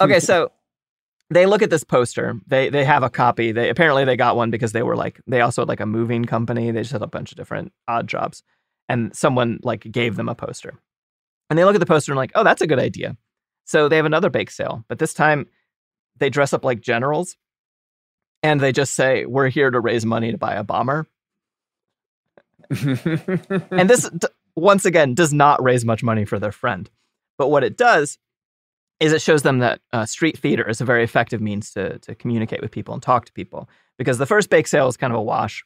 okay. So [LAUGHS] they look at this poster. They they have a copy. They apparently they got one because they were like they also had like a moving company. They just had a bunch of different odd jobs, and someone like gave them a poster. And they look at the poster and like, oh, that's a good idea. So they have another bake sale, but this time they dress up like generals, and they just say, "We're here to raise money to buy a bomber." and this [LAUGHS] once again does not raise much money for their friend. But what it does is it shows them that uh, street theater is a very effective means to, to communicate with people and talk to people. Because the first bake sale is kind of a wash.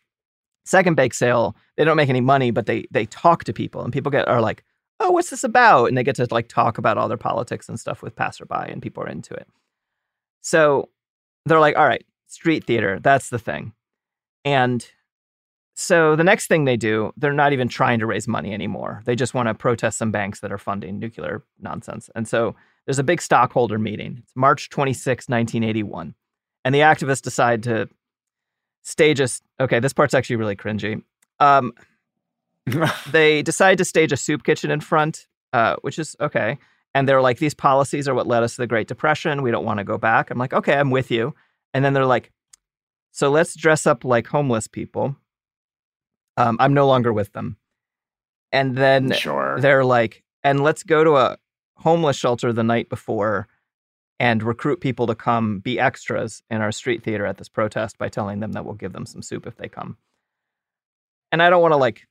Second bake sale they don't make any money but they they talk to people. And people get are like oh what's this about? And they get to like talk about all their politics and stuff with passerby and people are into it. So they're like all right street theater that's the thing and so the next thing they do, they're not even trying to raise money anymore. They just want to protest some banks that are funding nuclear nonsense. And so there's a big stockholder meeting. It's March 26, 1981. And the activists decide to stage a. Okay, this part's actually really cringy. Um, [LAUGHS] they decide to stage a soup kitchen in front, uh, which is okay. And they're like, these policies are what led us to the Great Depression. We don't want to go back. I'm like, okay, I'm with you. And then they're like, so let's dress up like homeless people. Um, I'm no longer with them. And then Sure. they're like, and let's go to a homeless shelter the night before and recruit people to come be extras in our street theater at this protest by telling them that we'll give them some soup if they come. And I don't want to like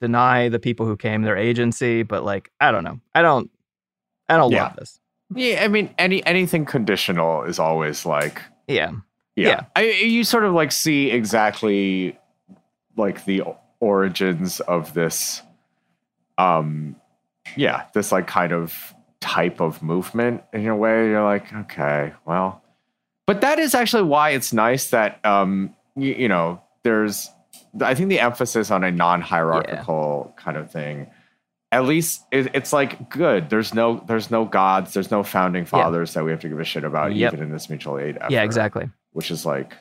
deny the people who came their agency, but like, I don't know. I don't, I don't Yeah. love this. Yeah, I mean, any anything conditional is always like, Yeah. yeah. Yeah. I, you sort of like see exactly like the origins of this, um, yeah, this like kind of type of movement in a way. You're like, okay, well, but that is actually why it's nice that, um, you, you know, there's, I think the emphasis on a non-hierarchical kind of thing at least it, it's like good. There's no there's no gods, there's no founding fathers that we have to give a shit about, Yep. even in this mutual aid effort. Yeah, exactly. Which is like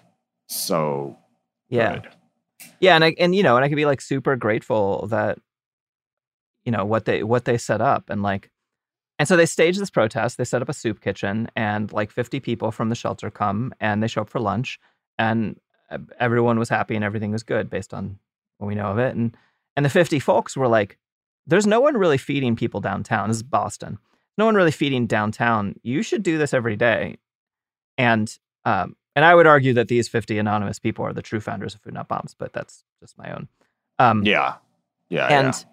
so Yeah. good. Yeah, and I, and you know, and I could be like super grateful that you know what they what they set up and like and so they stage this protest. They set up a soup kitchen and like 50 people from the shelter come and they show up for lunch and everyone was happy and everything was good based on what we know of it and and the 50 folks were like there's no one really feeding people downtown. This is Boston. No one really feeding downtown. You should do this every day. And um, and I would argue that these 50 anonymous people are the true founders of Food Not Bombs, but that's just my own. Um, Yeah. Yeah. and yeah.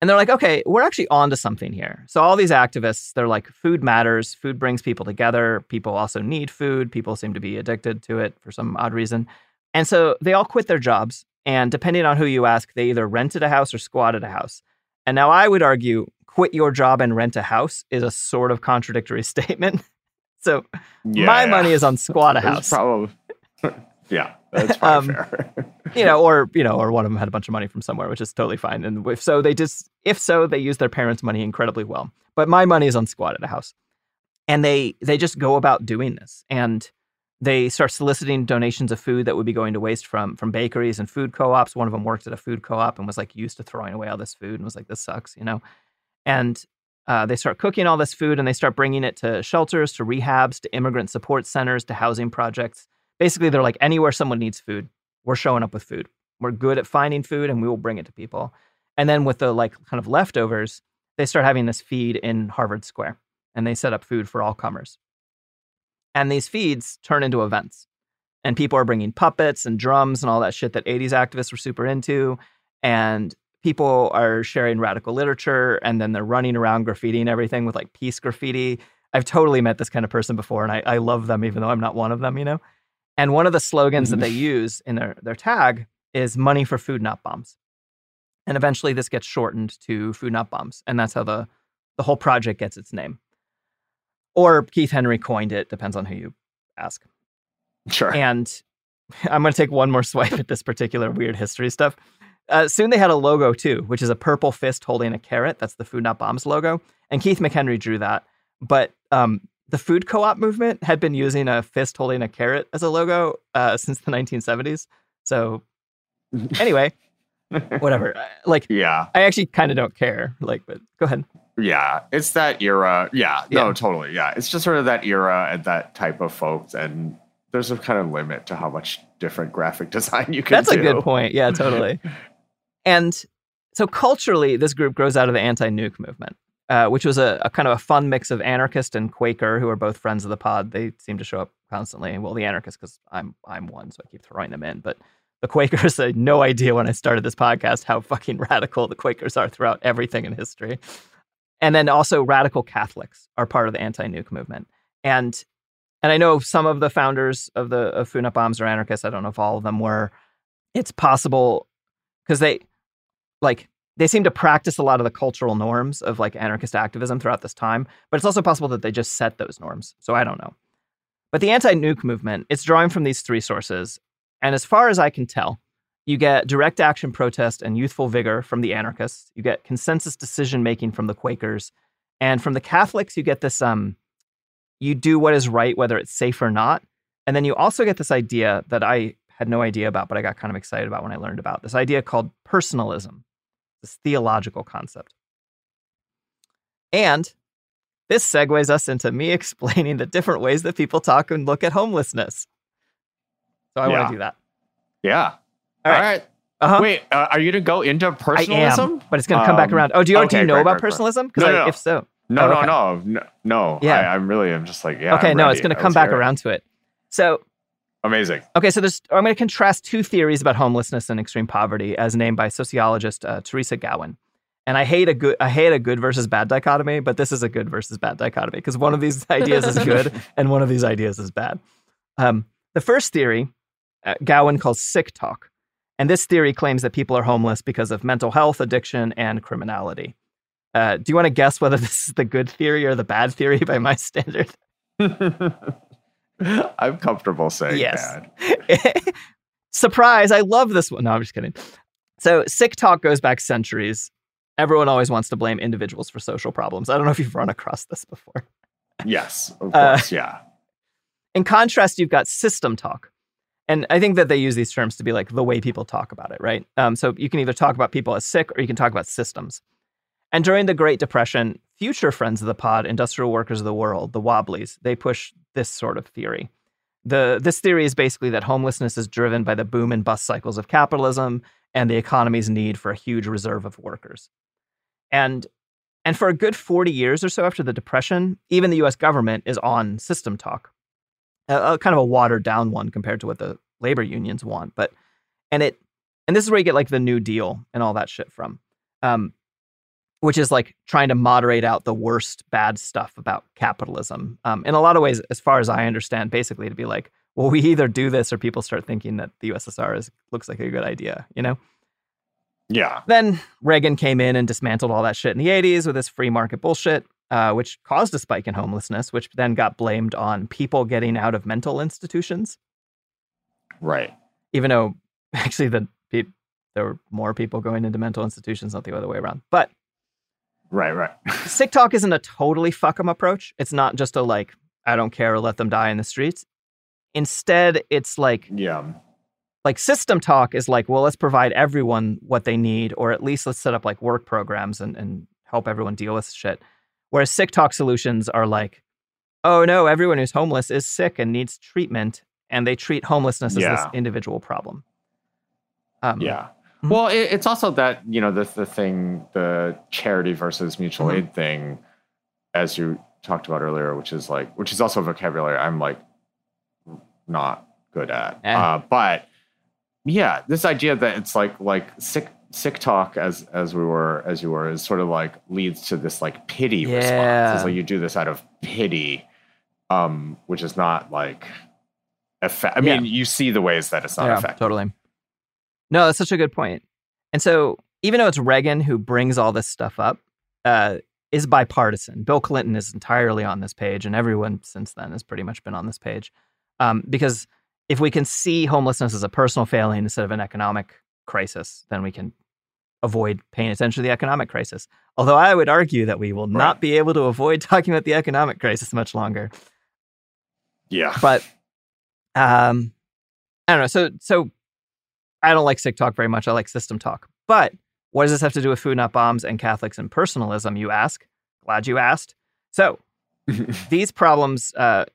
and they're like, okay, we're actually onto something here. So all these activists, they're like, food matters. Food brings people together. People also need food. People seem to be addicted to it for some odd reason. And so they all quit their jobs. And depending on who you ask, they either rented a house or squatted a house. And now I would argue, quit your job and rent a house is a sort of contradictory [LAUGHS] statement. so Yeah, my money is on squat a house. Probably. [LAUGHS] yeah, that's probably Um, fair. [LAUGHS] you know, or you know, or one of them had a bunch of money from somewhere, which is totally fine. And if so, they just if so, they use their parents' money incredibly well. But my money is on squat at a house, and they they just go about doing this, and they start soliciting donations of food that would be going to waste from from bakeries and food co-ops. One of them worked at a food co-op and was like used to throwing away all this food and was like, "This sucks," you know. And uh, they start cooking all this food and they start bringing it to shelters, to rehabs, to immigrant support centers, to housing projects. Basically, they're like anywhere someone needs food, we're showing up with food. We're good at finding food and we will bring it to people. And then with the like kind of leftovers, they start having this feed in Harvard Square and they set up food for all comers. And these feeds turn into events. And people are bringing puppets and drums and all that shit that 80s activists were super into. And people are sharing radical literature and then they're running around graffitiing everything with like peace graffiti. I've totally met this kind of person before and I, I love them even though I'm not one of them, you know? And one of the slogans that they mm-hmm. use in their, their tag is money for food, not bombs. And eventually this gets shortened to food, not bombs. And that's how the, the whole project gets its name. Or Keith McHenry coined it, depends on who you ask. Sure. And [LAUGHS] I'm going to take one more [LAUGHS] swipe at this particular weird history stuff. Uh, soon they had a logo too, which is a purple fist holding a carrot. That's the Food Not Bombs logo. And Keith McHenry drew that. But um, the food co op movement had been using a fist holding a carrot as a logo uh, since the 1970s. So, [LAUGHS] anyway, whatever. Like, yeah, I actually kind of don't care. Like, but go ahead. Yeah, it's that era. Yeah, no, totally. Yeah, it's just sort of that era and that type of folks, and there's a kind of limit to how much different graphic [LAUGHS] design you can. That's a good point. Yeah, totally. [LAUGHS] and so culturally, this group grows out of the anti-nuke movement, uh, which was a, a kind of a fun mix of anarchist and Quaker, who are both friends of the pod. They seem to show up constantly. Well, the anarchists, because I'm I'm one, so I keep throwing them in. But the Quakers, [LAUGHS] I had no idea when I started this podcast how fucking radical the Quakers are throughout everything in history. And then also radical Catholics are part of the anti-nuke movement. And and I know some of the founders of the of Not Bombs are anarchists. I don't know if all of them were. It's possible because they like they seem to practice a lot of the cultural norms of like anarchist activism throughout this time, but it's also possible that they just set those norms. So I don't know. But the anti-nuke movement, it's drawing from these three sources. And as far as I can tell, you get direct action protest and youthful vigor from the anarchists. You get consensus decision making from the Quakers. And from the Catholics, you get this um you do what is right, whether it's safe or not. And then you also get this idea that I had no idea about, but I got kind of excited about when I learned about this idea called personalism, this theological concept. And this segues us into me [LAUGHS] explaining the different ways that people talk and look at homelessness. So I want to do that. Yeah. All All right. right. Uh-huh. Wait, uh, are you gonna go into personalism? I am, but it's going to come back Um, around. Oh, do you, do okay, you know great, about great. personalism? Because No, no, no. if so, No, Oh, no, okay. no, no, no. Yeah. I, I really I'm just like, yeah. okay, no, it's going to come back around to it. So Amazing. Okay, so there's I'm going to contrast two theories about homelessness and extreme poverty as named by sociologist uh, Teresa Gowan. And I hate a good I hate a good versus bad dichotomy, but this is a good versus bad dichotomy because one of these [LAUGHS] ideas is good and one of these ideas is bad. Um, the first theory, uh, Gowan calls sick talk, and this theory claims that people are homeless because of mental health, addiction, and criminality. Uh, do you want to guess whether [LAUGHS] this is the good theory or the bad theory by my [LAUGHS] standard? [LAUGHS] I'm comfortable saying Yes. bad. Surprise! I love this one. No, I'm just kidding. So, sick talk goes back centuries. Everyone always wants to blame individuals for social problems. I don't know if you've run across this before. Yes, of Uh, yeah. In contrast, you've got system talk. And I think that they use these terms to be like the way people talk about it, right? Um, so you can either talk about people as sick or you can talk about systems. And during the Great Depression, future friends of the pod, industrial workers of the world, the Wobblies, they push this sort of theory. The, this theory is basically that homelessness is driven by the boom and bust cycles of capitalism and the economy's need for a huge reserve of workers. And, and for a good 40 years or so after the Depression, even the US government is on system talk a, a kind of a watered down one compared to what the labor unions want. But and it and this is where you get like the New Deal and all that shit from, um, which is like trying to moderate out the worst bad stuff about capitalism. Um, in a lot of ways, as far as I understand, basically to be like, well, we either do this or people start thinking that the USSR is looks like a good idea, you know. Yeah. Then Reagan came in and dismantled all that shit in the 80s with this free market bullshit, uh, which caused a spike in homelessness, which then got blamed on people getting out of mental institutions, Right. even though [LAUGHS] actually the pe- there were more people going into mental institutions, not the other way around. But Right. Right. [LAUGHS] sick talk isn't a totally fuck 'em approach. It's not just a like, I don't care, let them die in the streets. Instead, it's like Yeah. like system talk is like, well, let's provide everyone what they need, or at least let's set up like work programs and, and help everyone deal with shit. Whereas sick talk solutions are like, oh no, everyone who's homeless is sick and needs treatment, and they treat homelessness as Yeah. this individual problem. Um, yeah. Well, it, it's also that you know the the thing, the charity versus mutual Mhm. aid thing, as you talked about earlier, which is like, which is also a vocabulary I'm like not good at. Eh. Uh, but yeah, this idea that it's like like sick sick talk as as we were as you were is sort of like leads to this like pity response. Yeah. It's like you do this out of pity, um, which is not like. Effe- I Yeah. mean, you see the ways that it's not yeah, effective. totally. No, that's such a good point. And so, even though it's Reagan who brings all this stuff up, uh, is bipartisan. Bill Clinton is entirely on this page, and everyone since then has pretty much been on this page. Um, because if we can see homelessness as a personal failing instead of an economic crisis, then we can avoid paying attention to the economic crisis. Although I would argue that we will not be able to avoid [LAUGHS] talking about the economic crisis much longer. Yeah. But um I don't know. So so I don't like sick talk very much. I like system talk. But what does this have to do with food not bombs and Catholics and personalism, you ask? Glad you asked. So [LAUGHS] these problems uh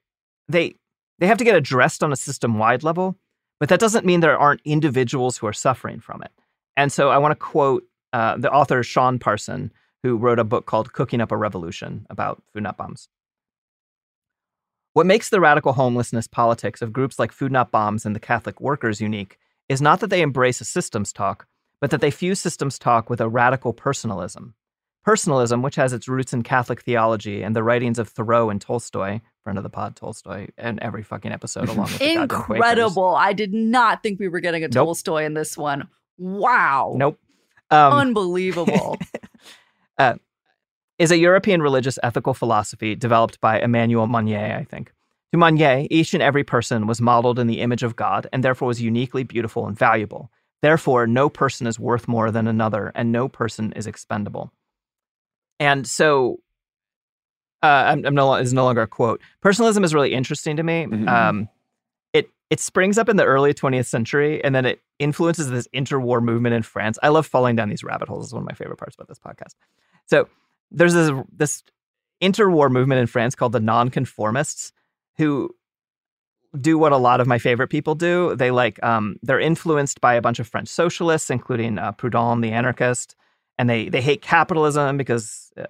they they have to get addressed on a system-wide level, but that doesn't mean there aren't individuals who are suffering from it. And so I want to quote uh, the author Sean Parson, who wrote a book called Cooking Up a Revolution about food not bombs. What makes the radical homelessness politics of groups like Food Not Bombs and the Catholic Workers unique is not that they embrace a systems talk, but that they fuse systems talk with a radical personalism. Personalism, which has its roots in Catholic theology and the writings of Thoreau and Tolstoy, friend of the pod Tolstoy, and every fucking episode along with Incredible. I did not think we were getting a Nope. Tolstoy in this one. Wow. Nope. Um, Unbelievable. [LAUGHS] uh, is a European religious ethical philosophy developed by Emmanuel Mounier, I think. To Mounier, each and every person was modeled in the image of God and therefore was uniquely beautiful and valuable. Therefore, no person is worth more than another, and no person is expendable. And so, uh, I'm, I'm no, is no longer a quote. Personalism is really interesting to me. Mhm. Um, it it springs up in the early 20th century, and then it influences this interwar movement in France. I love falling down these rabbit holes. It's one of my favorite parts about this podcast. So there's this this interwar movement in France called the Nonconformists, who do what a lot of my favorite people do. They like um, they're influenced by a bunch of French socialists, including uh, Proudhon, the anarchist, and they they hate capitalism because uh,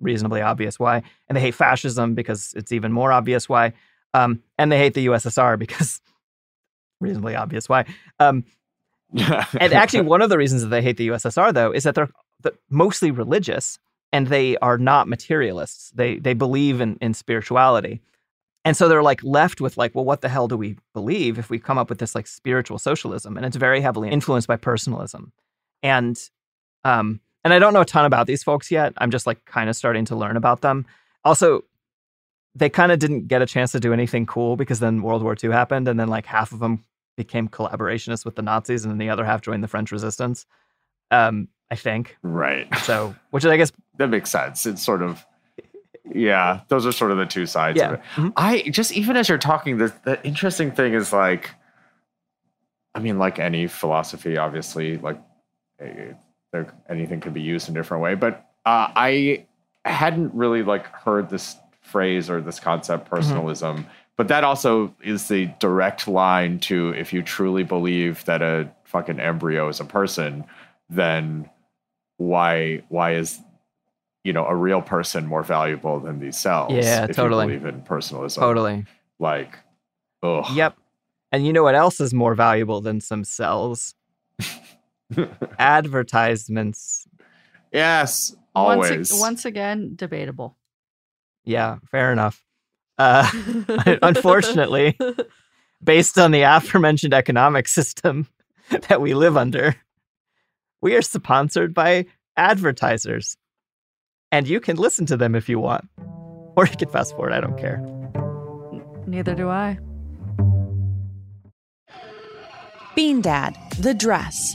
reasonably obvious why, and they hate fascism because it's even more obvious why, um, and they hate the USSR because [LAUGHS] reasonably obvious why. Um, [LAUGHS] and actually, one of the reasons that they hate the USSR, though, is that they're mostly religious and they are not materialists. They they believe in in spirituality, and so they're like left with like, well, what the hell do we believe if we come up with this like spiritual socialism? And it's very heavily influenced by personalism, and um, and I don't know a ton about these folks yet. I'm just like kind of starting to learn about them. Also, they kind of didn't get a chance to do anything cool because then World War II happened, and then like half of them became collaborationists with the Nazis, and then the other half joined the French Resistance. Um, I think. Right. So, which I guess [LAUGHS] that makes sense. It's sort of yeah, those are sort of the two sides Yeah. of it. I just even as you're talking, the the interesting thing is like, I mean, like any philosophy, obviously, like eh, there anything could be used in a different way. But uh, I hadn't really like heard this phrase or this concept, personalism. But that also is the direct line to if you truly believe that a fucking embryo is a person, then why why is you know a real person more valuable than these cells? Yeah, if totally. You believe in personalism, Totally. Like, oh, Yep. And you know what else is more valuable than some cells? [LAUGHS] [LAUGHS] Advertisements. Yes, once, always. ag- once again, debatable. Yeah, fair enough. Uh, [LAUGHS] unfortunately, based on the aforementioned economic system [LAUGHS] that we live under, we are sponsored by advertisers. And you can listen to them if you want. Or you can fast forward, I don't care. Neither do I. Bean Dad, The Dress,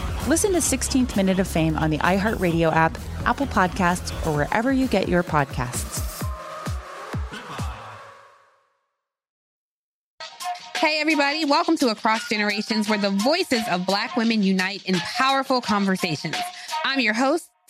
Listen to 16th Minute of Fame on the iHeartRadio app, Apple Podcasts, or wherever you get your podcasts. Hey, everybody, welcome to Across Generations, where the voices of Black women unite in powerful conversations. I'm your host,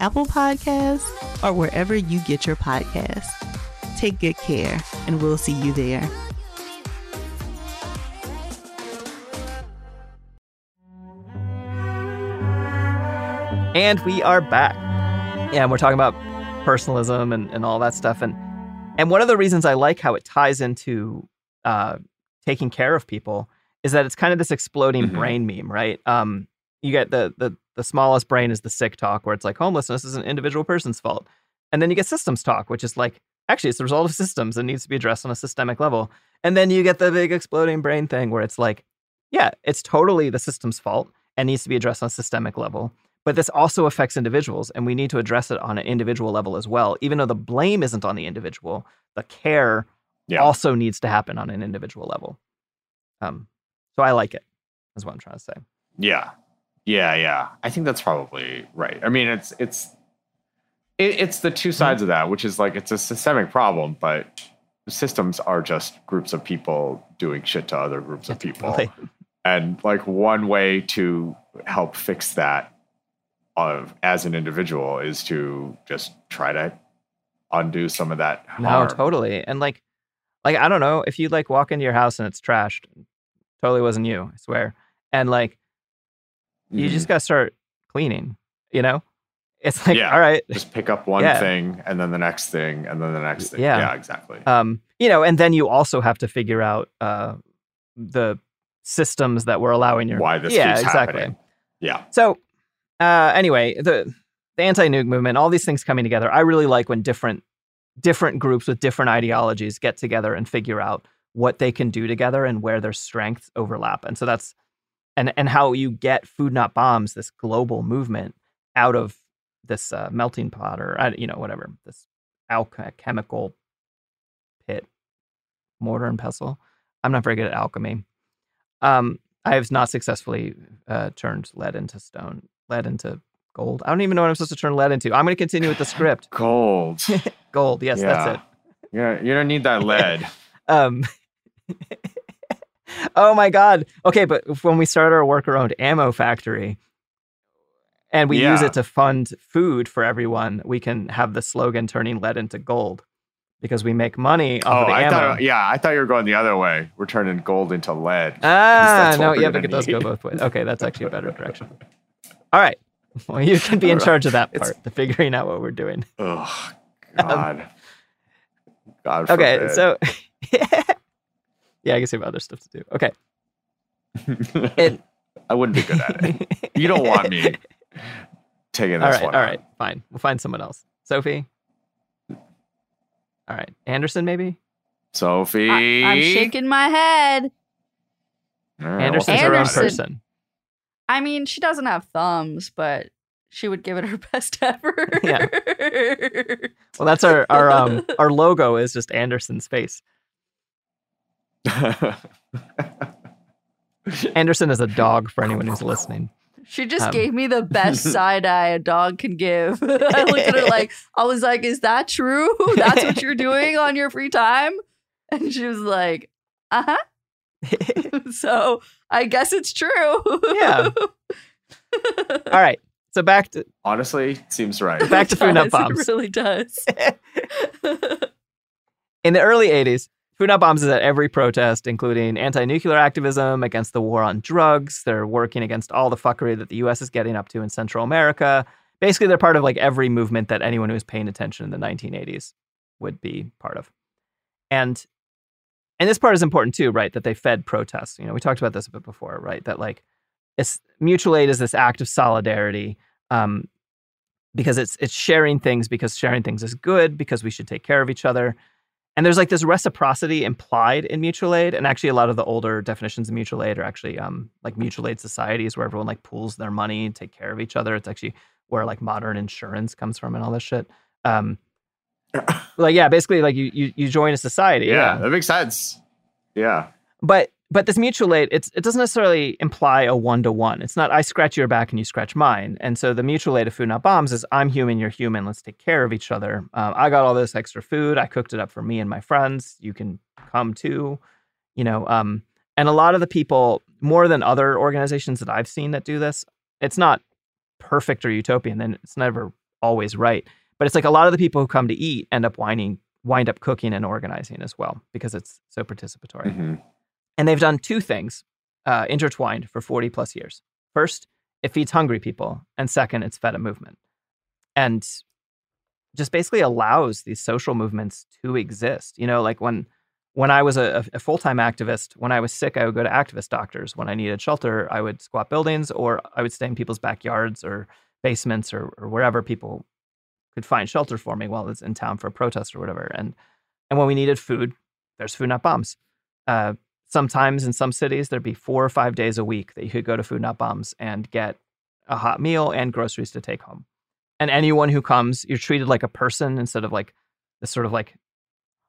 Apple Podcasts, or wherever you get your podcasts. Take good care, and we'll see you there. And we are back yeah, and we're talking about personalism and, and all that stuff. And and one of the reasons I like how it ties into uh, taking care of people is that it's kind of this exploding mm-hmm. brain meme, right? Um, you get the the the smallest brain is the sick talk, where it's like homelessness is an individual person's fault, and then you get systems talk, which is like actually it's the result of systems and needs to be addressed on a systemic level, and then you get the big exploding brain thing, where it's like, yeah, it's totally the system's fault and needs to be addressed on a systemic level. But this also affects individuals, and we need to address it on an individual level as well. Even though the blame isn't on the individual, the care yeah. also needs to happen on an individual level. Um, so I like it. Is what I'm trying to say. Yeah, yeah, yeah. I think that's probably right. I mean, it's it's it, it's the two sides of that, which is like it's a systemic problem, but systems are just groups of people doing shit to other groups of people. And like one way to help fix that of as an individual is to just try to undo some of that harm. No, totally. And like like I don't know, if you like walk into your house and it's trashed, totally wasn't you, I swear. And like you mm-hmm. just gotta start cleaning, you know? It's like, yeah, all right. Just pick up one yeah. thing and then the next thing and then the next thing. Yeah, yeah exactly. Um, you know, and then you also have to figure out uh the systems that were allowing your why this yeah, exactly. Happening. Yeah. So uh, anyway, the the anti-nuke movement, all these things coming together. I really like when different different groups with different ideologies get together and figure out what they can do together and where their strengths overlap. And so that's and and how you get food not bombs, this global movement out of this uh, melting pot or uh, you know whatever this alchemical pit, mortar and pestle. I'm not very good at alchemy. Um, I have not successfully uh, turned lead into stone lead into gold. I don't even know what I'm supposed to turn lead into. I'm going to continue with the script. [LAUGHS] Gold. [LAUGHS] gold. Yes, yeah. that's it. Yeah, you don't need that [LAUGHS] lead. um. Oh my god. Okay, but when we start our worker-owned ammo factory, and we use it to fund food for everyone, we can have the slogan turning lead into gold because we make money off Oh, of the I ammo. thought, yeah, I thought you were going the other way. We're turning gold into lead. Ah, no, yeah, but it does go both ways. Okay, that's actually a better direction. [LAUGHS] All right. Well, you can be in charge of that It's- part, the figuring out what we're doing. Oh [LAUGHS] God. God. Um, Okay, forbid. so [LAUGHS] yeah, I guess we have other stuff to do. Okay. It, [LAUGHS] I wouldn't be good at it. [LAUGHS] You don't want me taking this right, one. All right, on. fine. We'll find someone else. Sophie. All right, Anderson, maybe. Sophie. I, am shaking my head. All right, Anderson's well, her own person. I mean, she doesn't have thumbs, but she would give it her [LAUGHS] best effort. Yeah. Well, that's our our um our logo is just Anderson's face. [LAUGHS] Anderson is a dog for anyone who's [LAUGHS] listening. She just Um, gave me the best [LAUGHS] side eye a dog can give. I looked at her like, I was like, is that true? That's what you're doing on your free time? And she was like, uh huh. so I guess it's true. Yeah. All right. So back to Honestly, seems right. back to It food not does, bombs. It really does. In the early 80s, Food Bombs is at every protest, including anti nuclear activism against the war on drugs. They're working against all the fuckery that the US is getting up to in Central America. Basically, they're part of like every movement that anyone who was paying attention in the 1980s would be part of. And and this part is important too, right? That they fed protests. You know, we talked about this a bit before, right? That like it's mutual aid is this act of solidarity. Um, because it's it's sharing things because sharing things is good because we should take care of each other. And there's like this reciprocity implied in mutual aid, and actually a lot of the older definitions of mutual aid are actually um, like mutual aid societies where everyone like pools their money and take care of each other. It's actually where like modern insurance comes from and all this shit. Um, [COUGHS] like yeah, basically like you you you join a society. yeah, that makes sense. Yeah. But but this mutual aid, it's it doesn't necessarily imply a one to one. It's not I scratch your back and you scratch mine. And so the mutual aid of food not bombs is I'm human, you're human. Let's take care of each other. Um, I got all this extra food. I cooked it up for me and my friends. You can come too. You know, um, and a lot of the people, more than other organizations that I've seen that do this, it's not perfect or utopian. Then it's never always right. But it's like a lot of the people who come to eat end up winding wind up cooking and organizing as well because it's so participatory. Mhm. And they've done two things uh, intertwined for 40 plus years. First, it feeds hungry people. And second, it's fed a movement. And just basically allows these social movements to exist. You know, like when when I was a, a full time activist, when I was sick, I would go to activist doctors. When I needed shelter, I would squat buildings or I would stay in people's backyards or basements or, or wherever people could find shelter for me while it's in town for a protest or whatever. And and when we needed food, there's food not bombs. Uh, sometimes in some cities there'd be four or five days a week that you could go to food not bombs and get a hot meal and groceries to take home. And anyone who comes, you're treated like a person instead of like this sort of like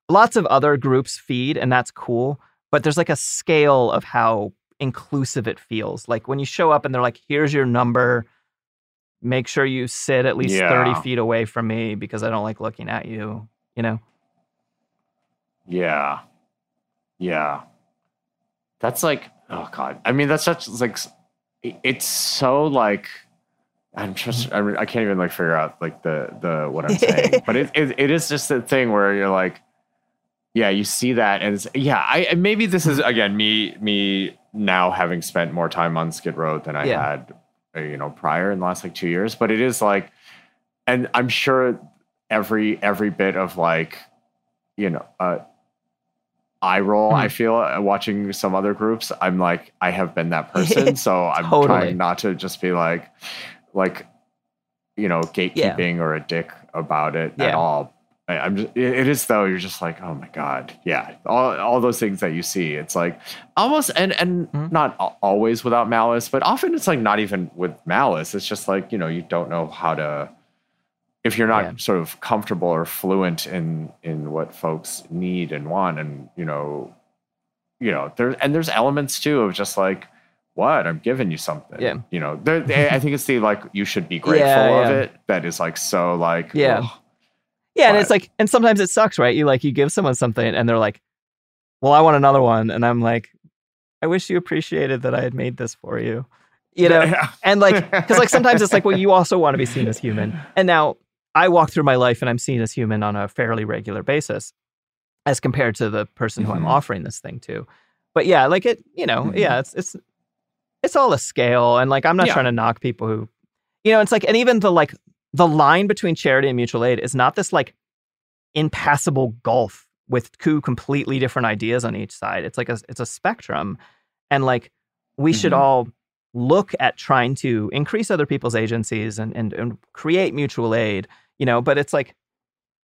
lots of other groups feed, and that's cool. But there's like a scale of how inclusive it feels. Like when you show up and they're like, here's your number. Make sure you sit at least Yeah. 30 feet away from me because I don't like looking at you, you know? Yeah. Yeah. That's like, oh God. I mean, that's such like, it's so like, I'm just, I, mean, I can't even like figure out like the, the, what I'm saying, [LAUGHS] but it, it, it is just a thing where you're like, yeah, you see that. And it's, yeah, I, maybe this is again, me, me now having spent more time on Skid Row than I Yeah. had, uh, you know, prior in the last like two years, but it is like, and I'm sure every, every bit of like, you know, uh, eye roll. I feel uh, watching some other groups. I'm like, I have been that [LAUGHS] person, so I'm Totally. trying not to just be like, like, you know, gatekeeping or a dick about it at all. I, I'm just, it, it is though. You're just like, oh my god, yeah. All all those things that you see, it's like almost and and Mm-hmm. not always without malice, but often it's like not even with malice. It's just like you know, you don't know how to if you're not Yeah. sort of comfortable or fluent in in what folks need and want and you know you know there and there's elements too of just like what i'm giving you something Yeah. you know there, they- i think it's the like you should be grateful Yeah, of yeah. it that is like so like Yeah. Yeah, and it's like, and sometimes it sucks, right? You like, you give someone something and they're like, well, I want another one. And I'm like, I wish you appreciated that I had made this for you. You know, Yeah. and like because like sometimes it's like well [LAUGHS] you also want to be seen as human, and now I walk through my life and I'm seen as human on a fairly regular basis, as compared to the person who I'm Mhm. offering this thing to. But yeah, like it, you know, Mhm. yeah, it's it's it's all a scale, and like I'm not Yeah. trying to knock people who, you know, it's like, and even the like the line between charity and mutual aid is not this like impassable gulf with two completely different ideas on each side. It's like a it's a spectrum, and like we should Mhm. all look at trying to increase other people's agencies and and and create mutual aid, you know. But it's like,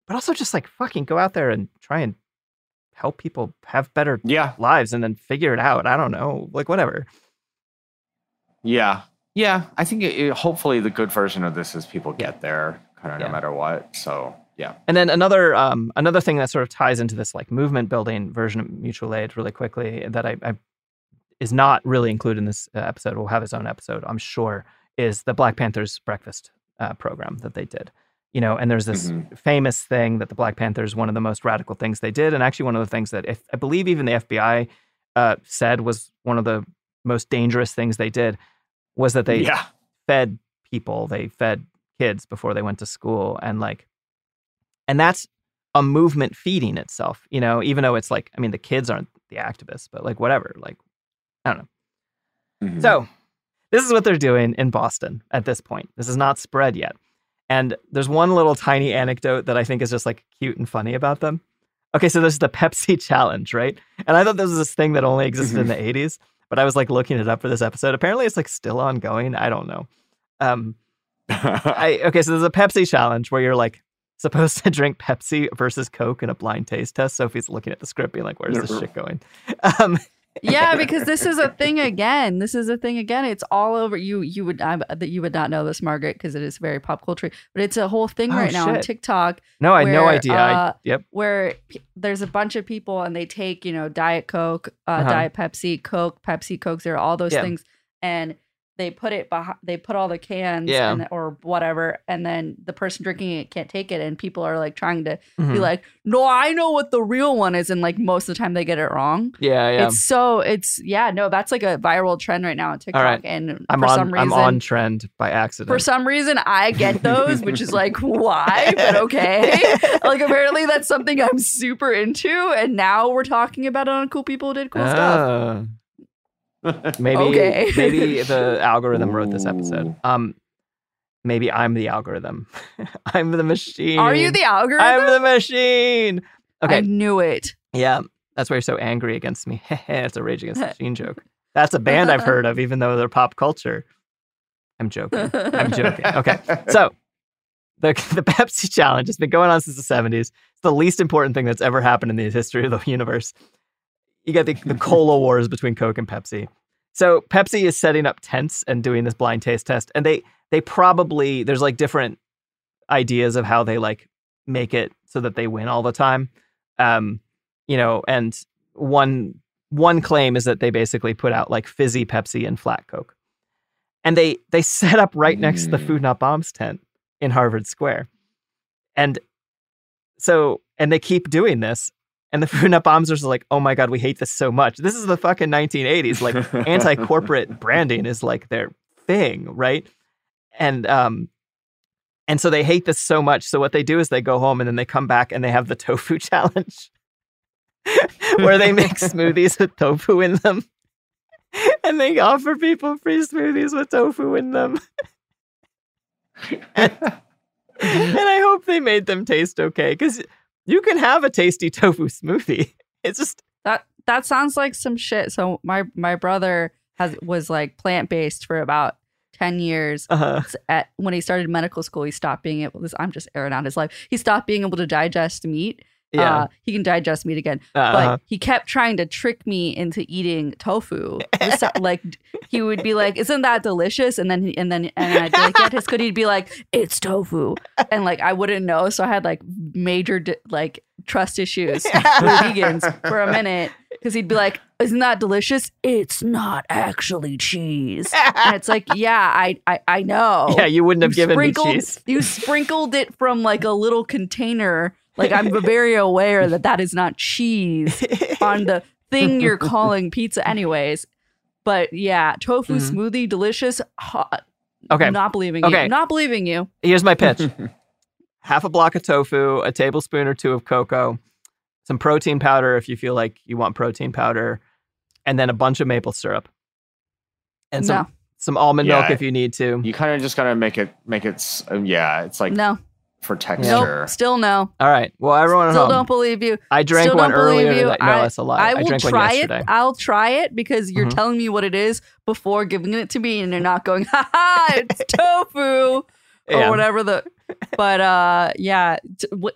but also just like fucking go out there and try and help people have better Yeah. lives and then figure it out. I don't know, like whatever. Yeah. Yeah. I think it, it- hopefully the good version of this is people get there kind of Yeah. no matter what. So, yeah. And then another um, another thing that sort of ties into this like movement building version of mutual aid really quickly that I, I is not really included in this uh, episode. Will have its own episode, I'm sure. Is the Black Panthers breakfast uh, program that they did? You know, and there's this Mhm. famous thing that the Black Panthers one of the most radical things they did, and actually one of the things that if, I believe even the FBI uh, said was one of the most dangerous things they did was that they yeah. fed people they fed kids before they went to school and like and that's a movement feeding itself you know even though it's like i mean the kids aren't the activists but like whatever like i don't know Mhm. so this is what they're doing in boston at this point this is not spread yet and there's one little tiny anecdote that i think is just like cute and funny about them. Okay so there's the [LAUGHS] pepsi challenge right? And i thought this was this thing that only existed in the 80s but i was like looking it up for this episode. Apparently it's like still ongoing. I don't know. Um [LAUGHS] I okay, so there's a Pepsi challenge where you're like supposed to drink Pepsi versus Coke in a blind taste test. Sophie's looking at the script, being like, "Where's this shit going?" [LAUGHS] Um, yeah, [LAUGHS] because this is a thing again. This is a thing again. It's all over. You you would I, that you would not know this, Margaret, because it is very pop culture. But it's a whole thing Oh, right now on shit. TikTok. no, I had no idea. I, uh, yep. where p- there's a bunch of people and they take you know Diet Coke, uh, Uh-huh. Diet Pepsi, Coke, Pepsi, Coke Zero, all those Yeah. things, and they put it behind. They put all the cans Yeah. and, or whatever, and then the person drinking it can't take it, and people are like trying to be Mhm. like, "No, I know what the real one is," and like most of the time they get it wrong. Yeah, yeah. It's so it's yeah no that's like a viral trend right now on TikTok right. and I'm for on. some reason I'm on trend by accident. for some reason I get those which is like [LAUGHS] why but okay [LAUGHS] like apparently that's something I'm super into and now we're talking about it on cool people did cool stuff Ah. [LAUGHS] maybe Okay. maybe [LAUGHS] the algorithm wrote this episode. Um, maybe I'm the algorithm. [LAUGHS] I'm the machine. are you the algorithm I'm the machine. Okay. I knew it Yeah, that's why you're so angry against me. it's a Rage Against the Machine joke. That's a band I've heard of, even though they're pop culture. I'm joking. I'm joking. Okay, so the the Pepsi challenge has been going on since the 70s. It's the least important thing that's ever happened in the history of the universe. You get the, the cola [LAUGHS] wars between Coke and Pepsi. So Pepsi is setting up tents and doing this blind taste test, and they they probably there's like different ideas of how they like make it so that they win all the time. Um, you know, and one one claim is that they basically put out like fizzy Pepsi and flat Coke. And they they set up right next to the. Food Not Bombs tent in Harvard Square. And so and they keep doing this. And the Food Not Bombers are like, oh my God, we hate this so much. This is the fucking 1980s. Like [LAUGHS] anti-corporate branding is like their thing, right? And um and so they hate this so much. So what they do is they go home and then they come back and they have the tofu [LAUGHS] challenge. where they make [LAUGHS] smoothies with tofu in them. and they offer people free smoothies with tofu in them. and, and I hope they made them taste okay because you can have a tasty tofu smoothie. [LAUGHS] It's just that that sounds like some shit. So my my brother has was like plant-based for about 10 years. Uh, S- at when he started medical school he stopped being able this i'm just airing out his life. He stopped being able to digest meat Yeah. uh, he can digest meat again. Uh-huh. but he kept trying to trick me into eating tofu. So- [LAUGHS] like he would be like isn't that delicious? And then he, and then and i'd be like yeah it's good he'd be like it's tofu. And like i wouldn't know. So i had like major di- like trust issues [LAUGHS] with vegans for a minute because he'd be like isn't that delicious? It's not actually cheese. And it's like [LAUGHS] yeah i i, I know. Yeah, you wouldn't have given me cheese. You sprinkled it from like a little container. Like I'm [LAUGHS] very aware that that is not cheese on the thing you're calling pizza, anyways. But yeah, tofu Mhm. smoothie, delicious. Hot. Okay. Not believing Okay. you. Not believing you. Here's my pitch [LAUGHS] half a block of tofu, a tablespoon or two of cocoa, some protein powder if you feel like you want protein powder, and then a bunch of maple syrup. And some, No. some almond milk if you need to. You kind of just gotta make it make it. um, Yeah, it's like No. For texture. Nope. Still no. All right. Well, everyone at Still home. don't believe you. I drank Still one don't believe earlier you. today. No, I, that's a lie. I I will drank try yesterday. it. I'll try it because you're Mhm. telling me what it is before giving it to me, and you're not going, [LAUGHS] "Ha ha, it's [LAUGHS] tofu." Or Yeah. whatever the, [LAUGHS] but uh, yeah.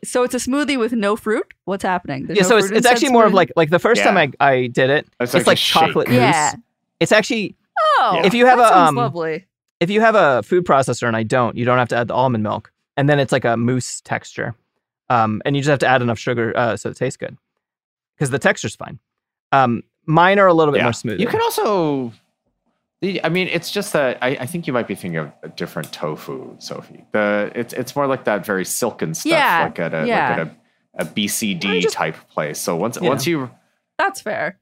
So it's a smoothie with no fruit. What's happening? There's yeah, no so it's, it's said actually more of like like the first time I, I did it, It's it's, like like chocolate shake. mousse. Yeah. It's actually oh, if you have that a, um, lovely. if you have a food processor and I don't, you don't have to add the almond milk, and then it's like a mousse texture, um, and you just have to add enough sugar uh, so it tastes good, because the texture's fine. Um, mine are a little bit Yeah. more smooth. You can also. I mean, it's just that I, I think you might be thinking of a different tofu, Sophie. The it's it's more like that very silken stuff, Yeah, like at a yeah. like at a, a BCD type place. So once Yeah. once you That's fair.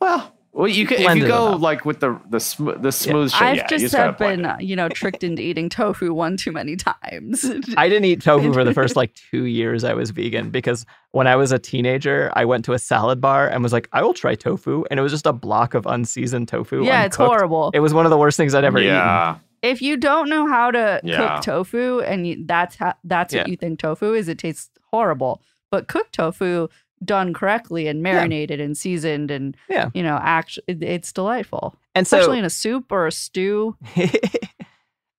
well well you can if you go like with the the sm- the smooth shit. I've yeah, you just just have been, it. uh, you know, tricked into eating tofu one too many times. [LAUGHS] I didn't eat tofu for the first [LAUGHS] like two years I was vegan because when I was a teenager, I went to a salad bar and was like, I will try tofu. And it was just a block of unseasoned tofu. yeah, it's horrible. It was one of the worst things I'd ever eaten. yeah. if you don't know how to Yeah. cook tofu and you, that's how that's what you think tofu is, it tastes horrible. But cooked tofu done correctly and marinated and seasoned and Yeah. you know, actually it's delightful. And so Especially in a soup or a stew. [LAUGHS]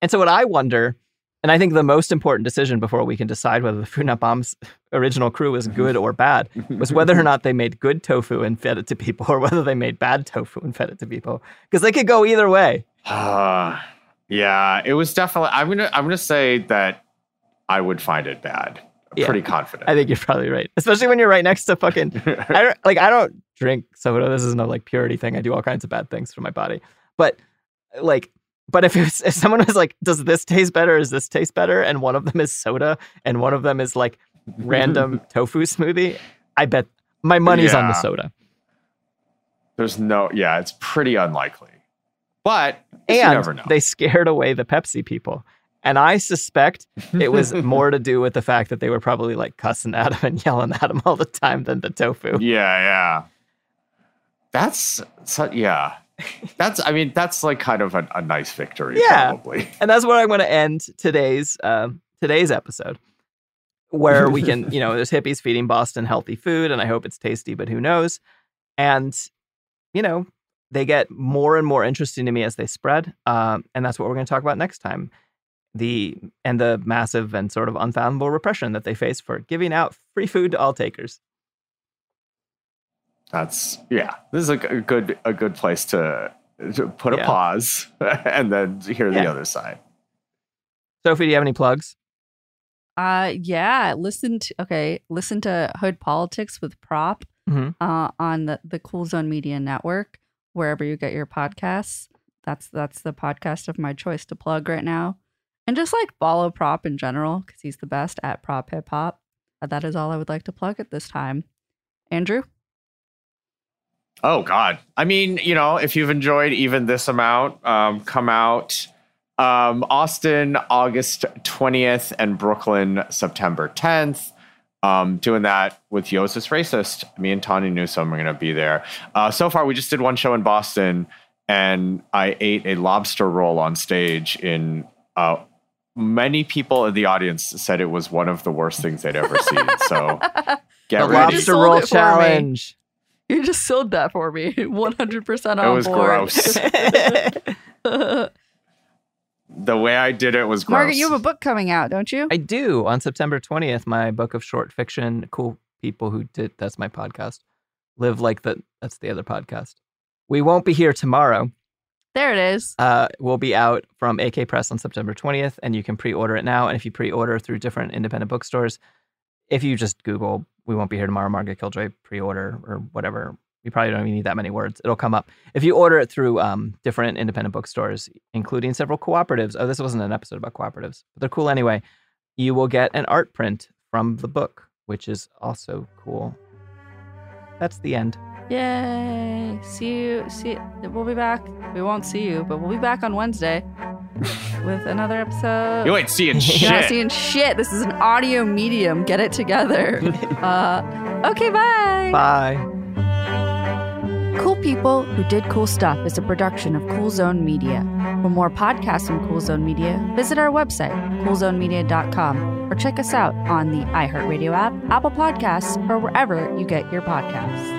and so what I wonder, and I think the most important decision before we can decide whether the Food Not Bomb's original crew is good or bad was whether or not they made good tofu and fed it to people or whether they made bad tofu and fed it to people. Because they could go either way. Uh, [SIGHS] yeah, it was definitely. I'm gonna I'm gonna say that I would find it bad. Yeah. pretty confident. I think you're probably right. Especially when you're right next to fucking [LAUGHS] I don't like I don't drink soda. This is no like purity thing. I do all kinds of bad things for my body. But like but if it's, if someone was like, does this taste better? Is this taste better? And one of them is soda and one of them is like random [LAUGHS] tofu smoothie, I bet my money's on the soda. There's no. Yeah, it's pretty unlikely. But you never And know. they scared away the Pepsi people. And I suspect it was [LAUGHS] more to do with the fact that they were probably like cussing at him and yelling at him all the time than the tofu. Yeah, yeah. That's so, yeah. That's I mean that's like kind of a, a nice victory Yeah. probably. and that's where I'm going to end today's um, today's episode, where we can, you know, there's hippies feeding Boston healthy food, and I hope it's tasty, but who knows? And you know, they get more and more interesting to me as they spread, um, and that's what we're going to talk about next time. The and the massive and sort of unfathomable repression that they face for giving out free food to all takers. That's yeah. This is a, g- a good a good place to, to put a Yeah. pause [LAUGHS] and then hear the other side. Sophie, do you have any plugs? Uh yeah, listen to okay, listen to Hood Politics with Prop Mhm. uh on the the Cool Zone Media Network wherever you get your podcasts. That's that's the podcast of my choice to plug right now. And just like follow Prop in general cuz he's the best at Prop Hip Hop. Uh, That is all I would like to plug at this time. Andrew? Oh God! I mean, you know, if you've enjoyed even this amount, um, come out. Um, Austin, August twentieth, and Brooklyn, September tenth. Um, doing that with Yo, Is This Racist. Me and Tawny Newsome are going to be there. Uh, so far, we just did one show in Boston, and I ate a lobster roll on stage. In uh, many people in the audience said it was one of the worst things they'd ever seen. So [LAUGHS] get the ready. lobster sold roll it me. challenge. You just sold that for me. [LAUGHS] 100% on It was board. gross. [LAUGHS] the way I did it was gross. Margaret, you have a book coming out, don't you? I do on September 20th. My book of short fiction, cool people who did that's my podcast. Live like the that's the other podcast. We won't be here tomorrow. There it is. Uh, will be out from AK Press on September 20th, and you can pre-order it now. And if you pre-order through different independent bookstores, if you just Google "We won't be here tomorrow," Margaret Killjoy pre-order or whatever, you probably don't even need that many words. It'll come up. If you order it through um, different independent bookstores, including several cooperatives. Oh, this wasn't an episode about cooperatives, but they're cool anyway. You will get an art print from the book, which is also cool. That's the end. Yay! See you. See, we'll be back. We won't see you, but we'll be back on Wednesday with another episode. You ain't seeing shit. [LAUGHS] You're not seeing shit. This is an audio medium. Get it together. [LAUGHS] uh, okay, bye. Bye. Cool People Who Did Cool Stuff is a production of Cool Zone Media. For more podcasts from Cool Zone Media, visit our website, coolzonemedia.com, or check us out on the iHeartRadio app, Apple Podcasts, or wherever you get your podcasts.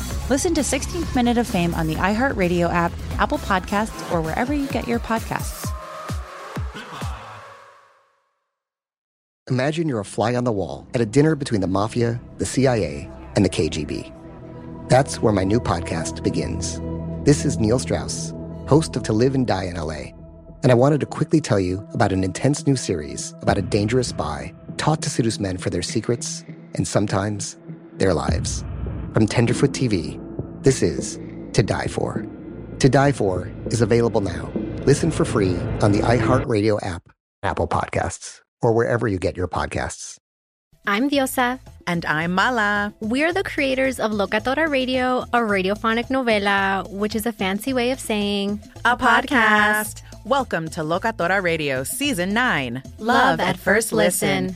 Listen to 16th Minute of Fame on the iHeartRadio app, Apple Podcasts, or wherever you get your podcasts. Imagine you're a fly on the wall at a dinner between the mafia, the CIA, and the KGB. That's where my new podcast begins. This is Neil Strauss, host of To Live and Die in LA, and I wanted to quickly tell you about an intense new series about a dangerous spy taught to seduce men for their secrets and sometimes their lives. From Tenderfoot TV, this is To Die For. To Die For is available now. Listen for free on the iHeartRadio app, Apple Podcasts, or wherever you get your podcasts. I'm Diosa. And I'm Mala. We're the creators of Locatora Radio, a radiophonic novela, which is a fancy way of saying A podcast. Welcome to Locatora Radio Season 9 Love at First Listen.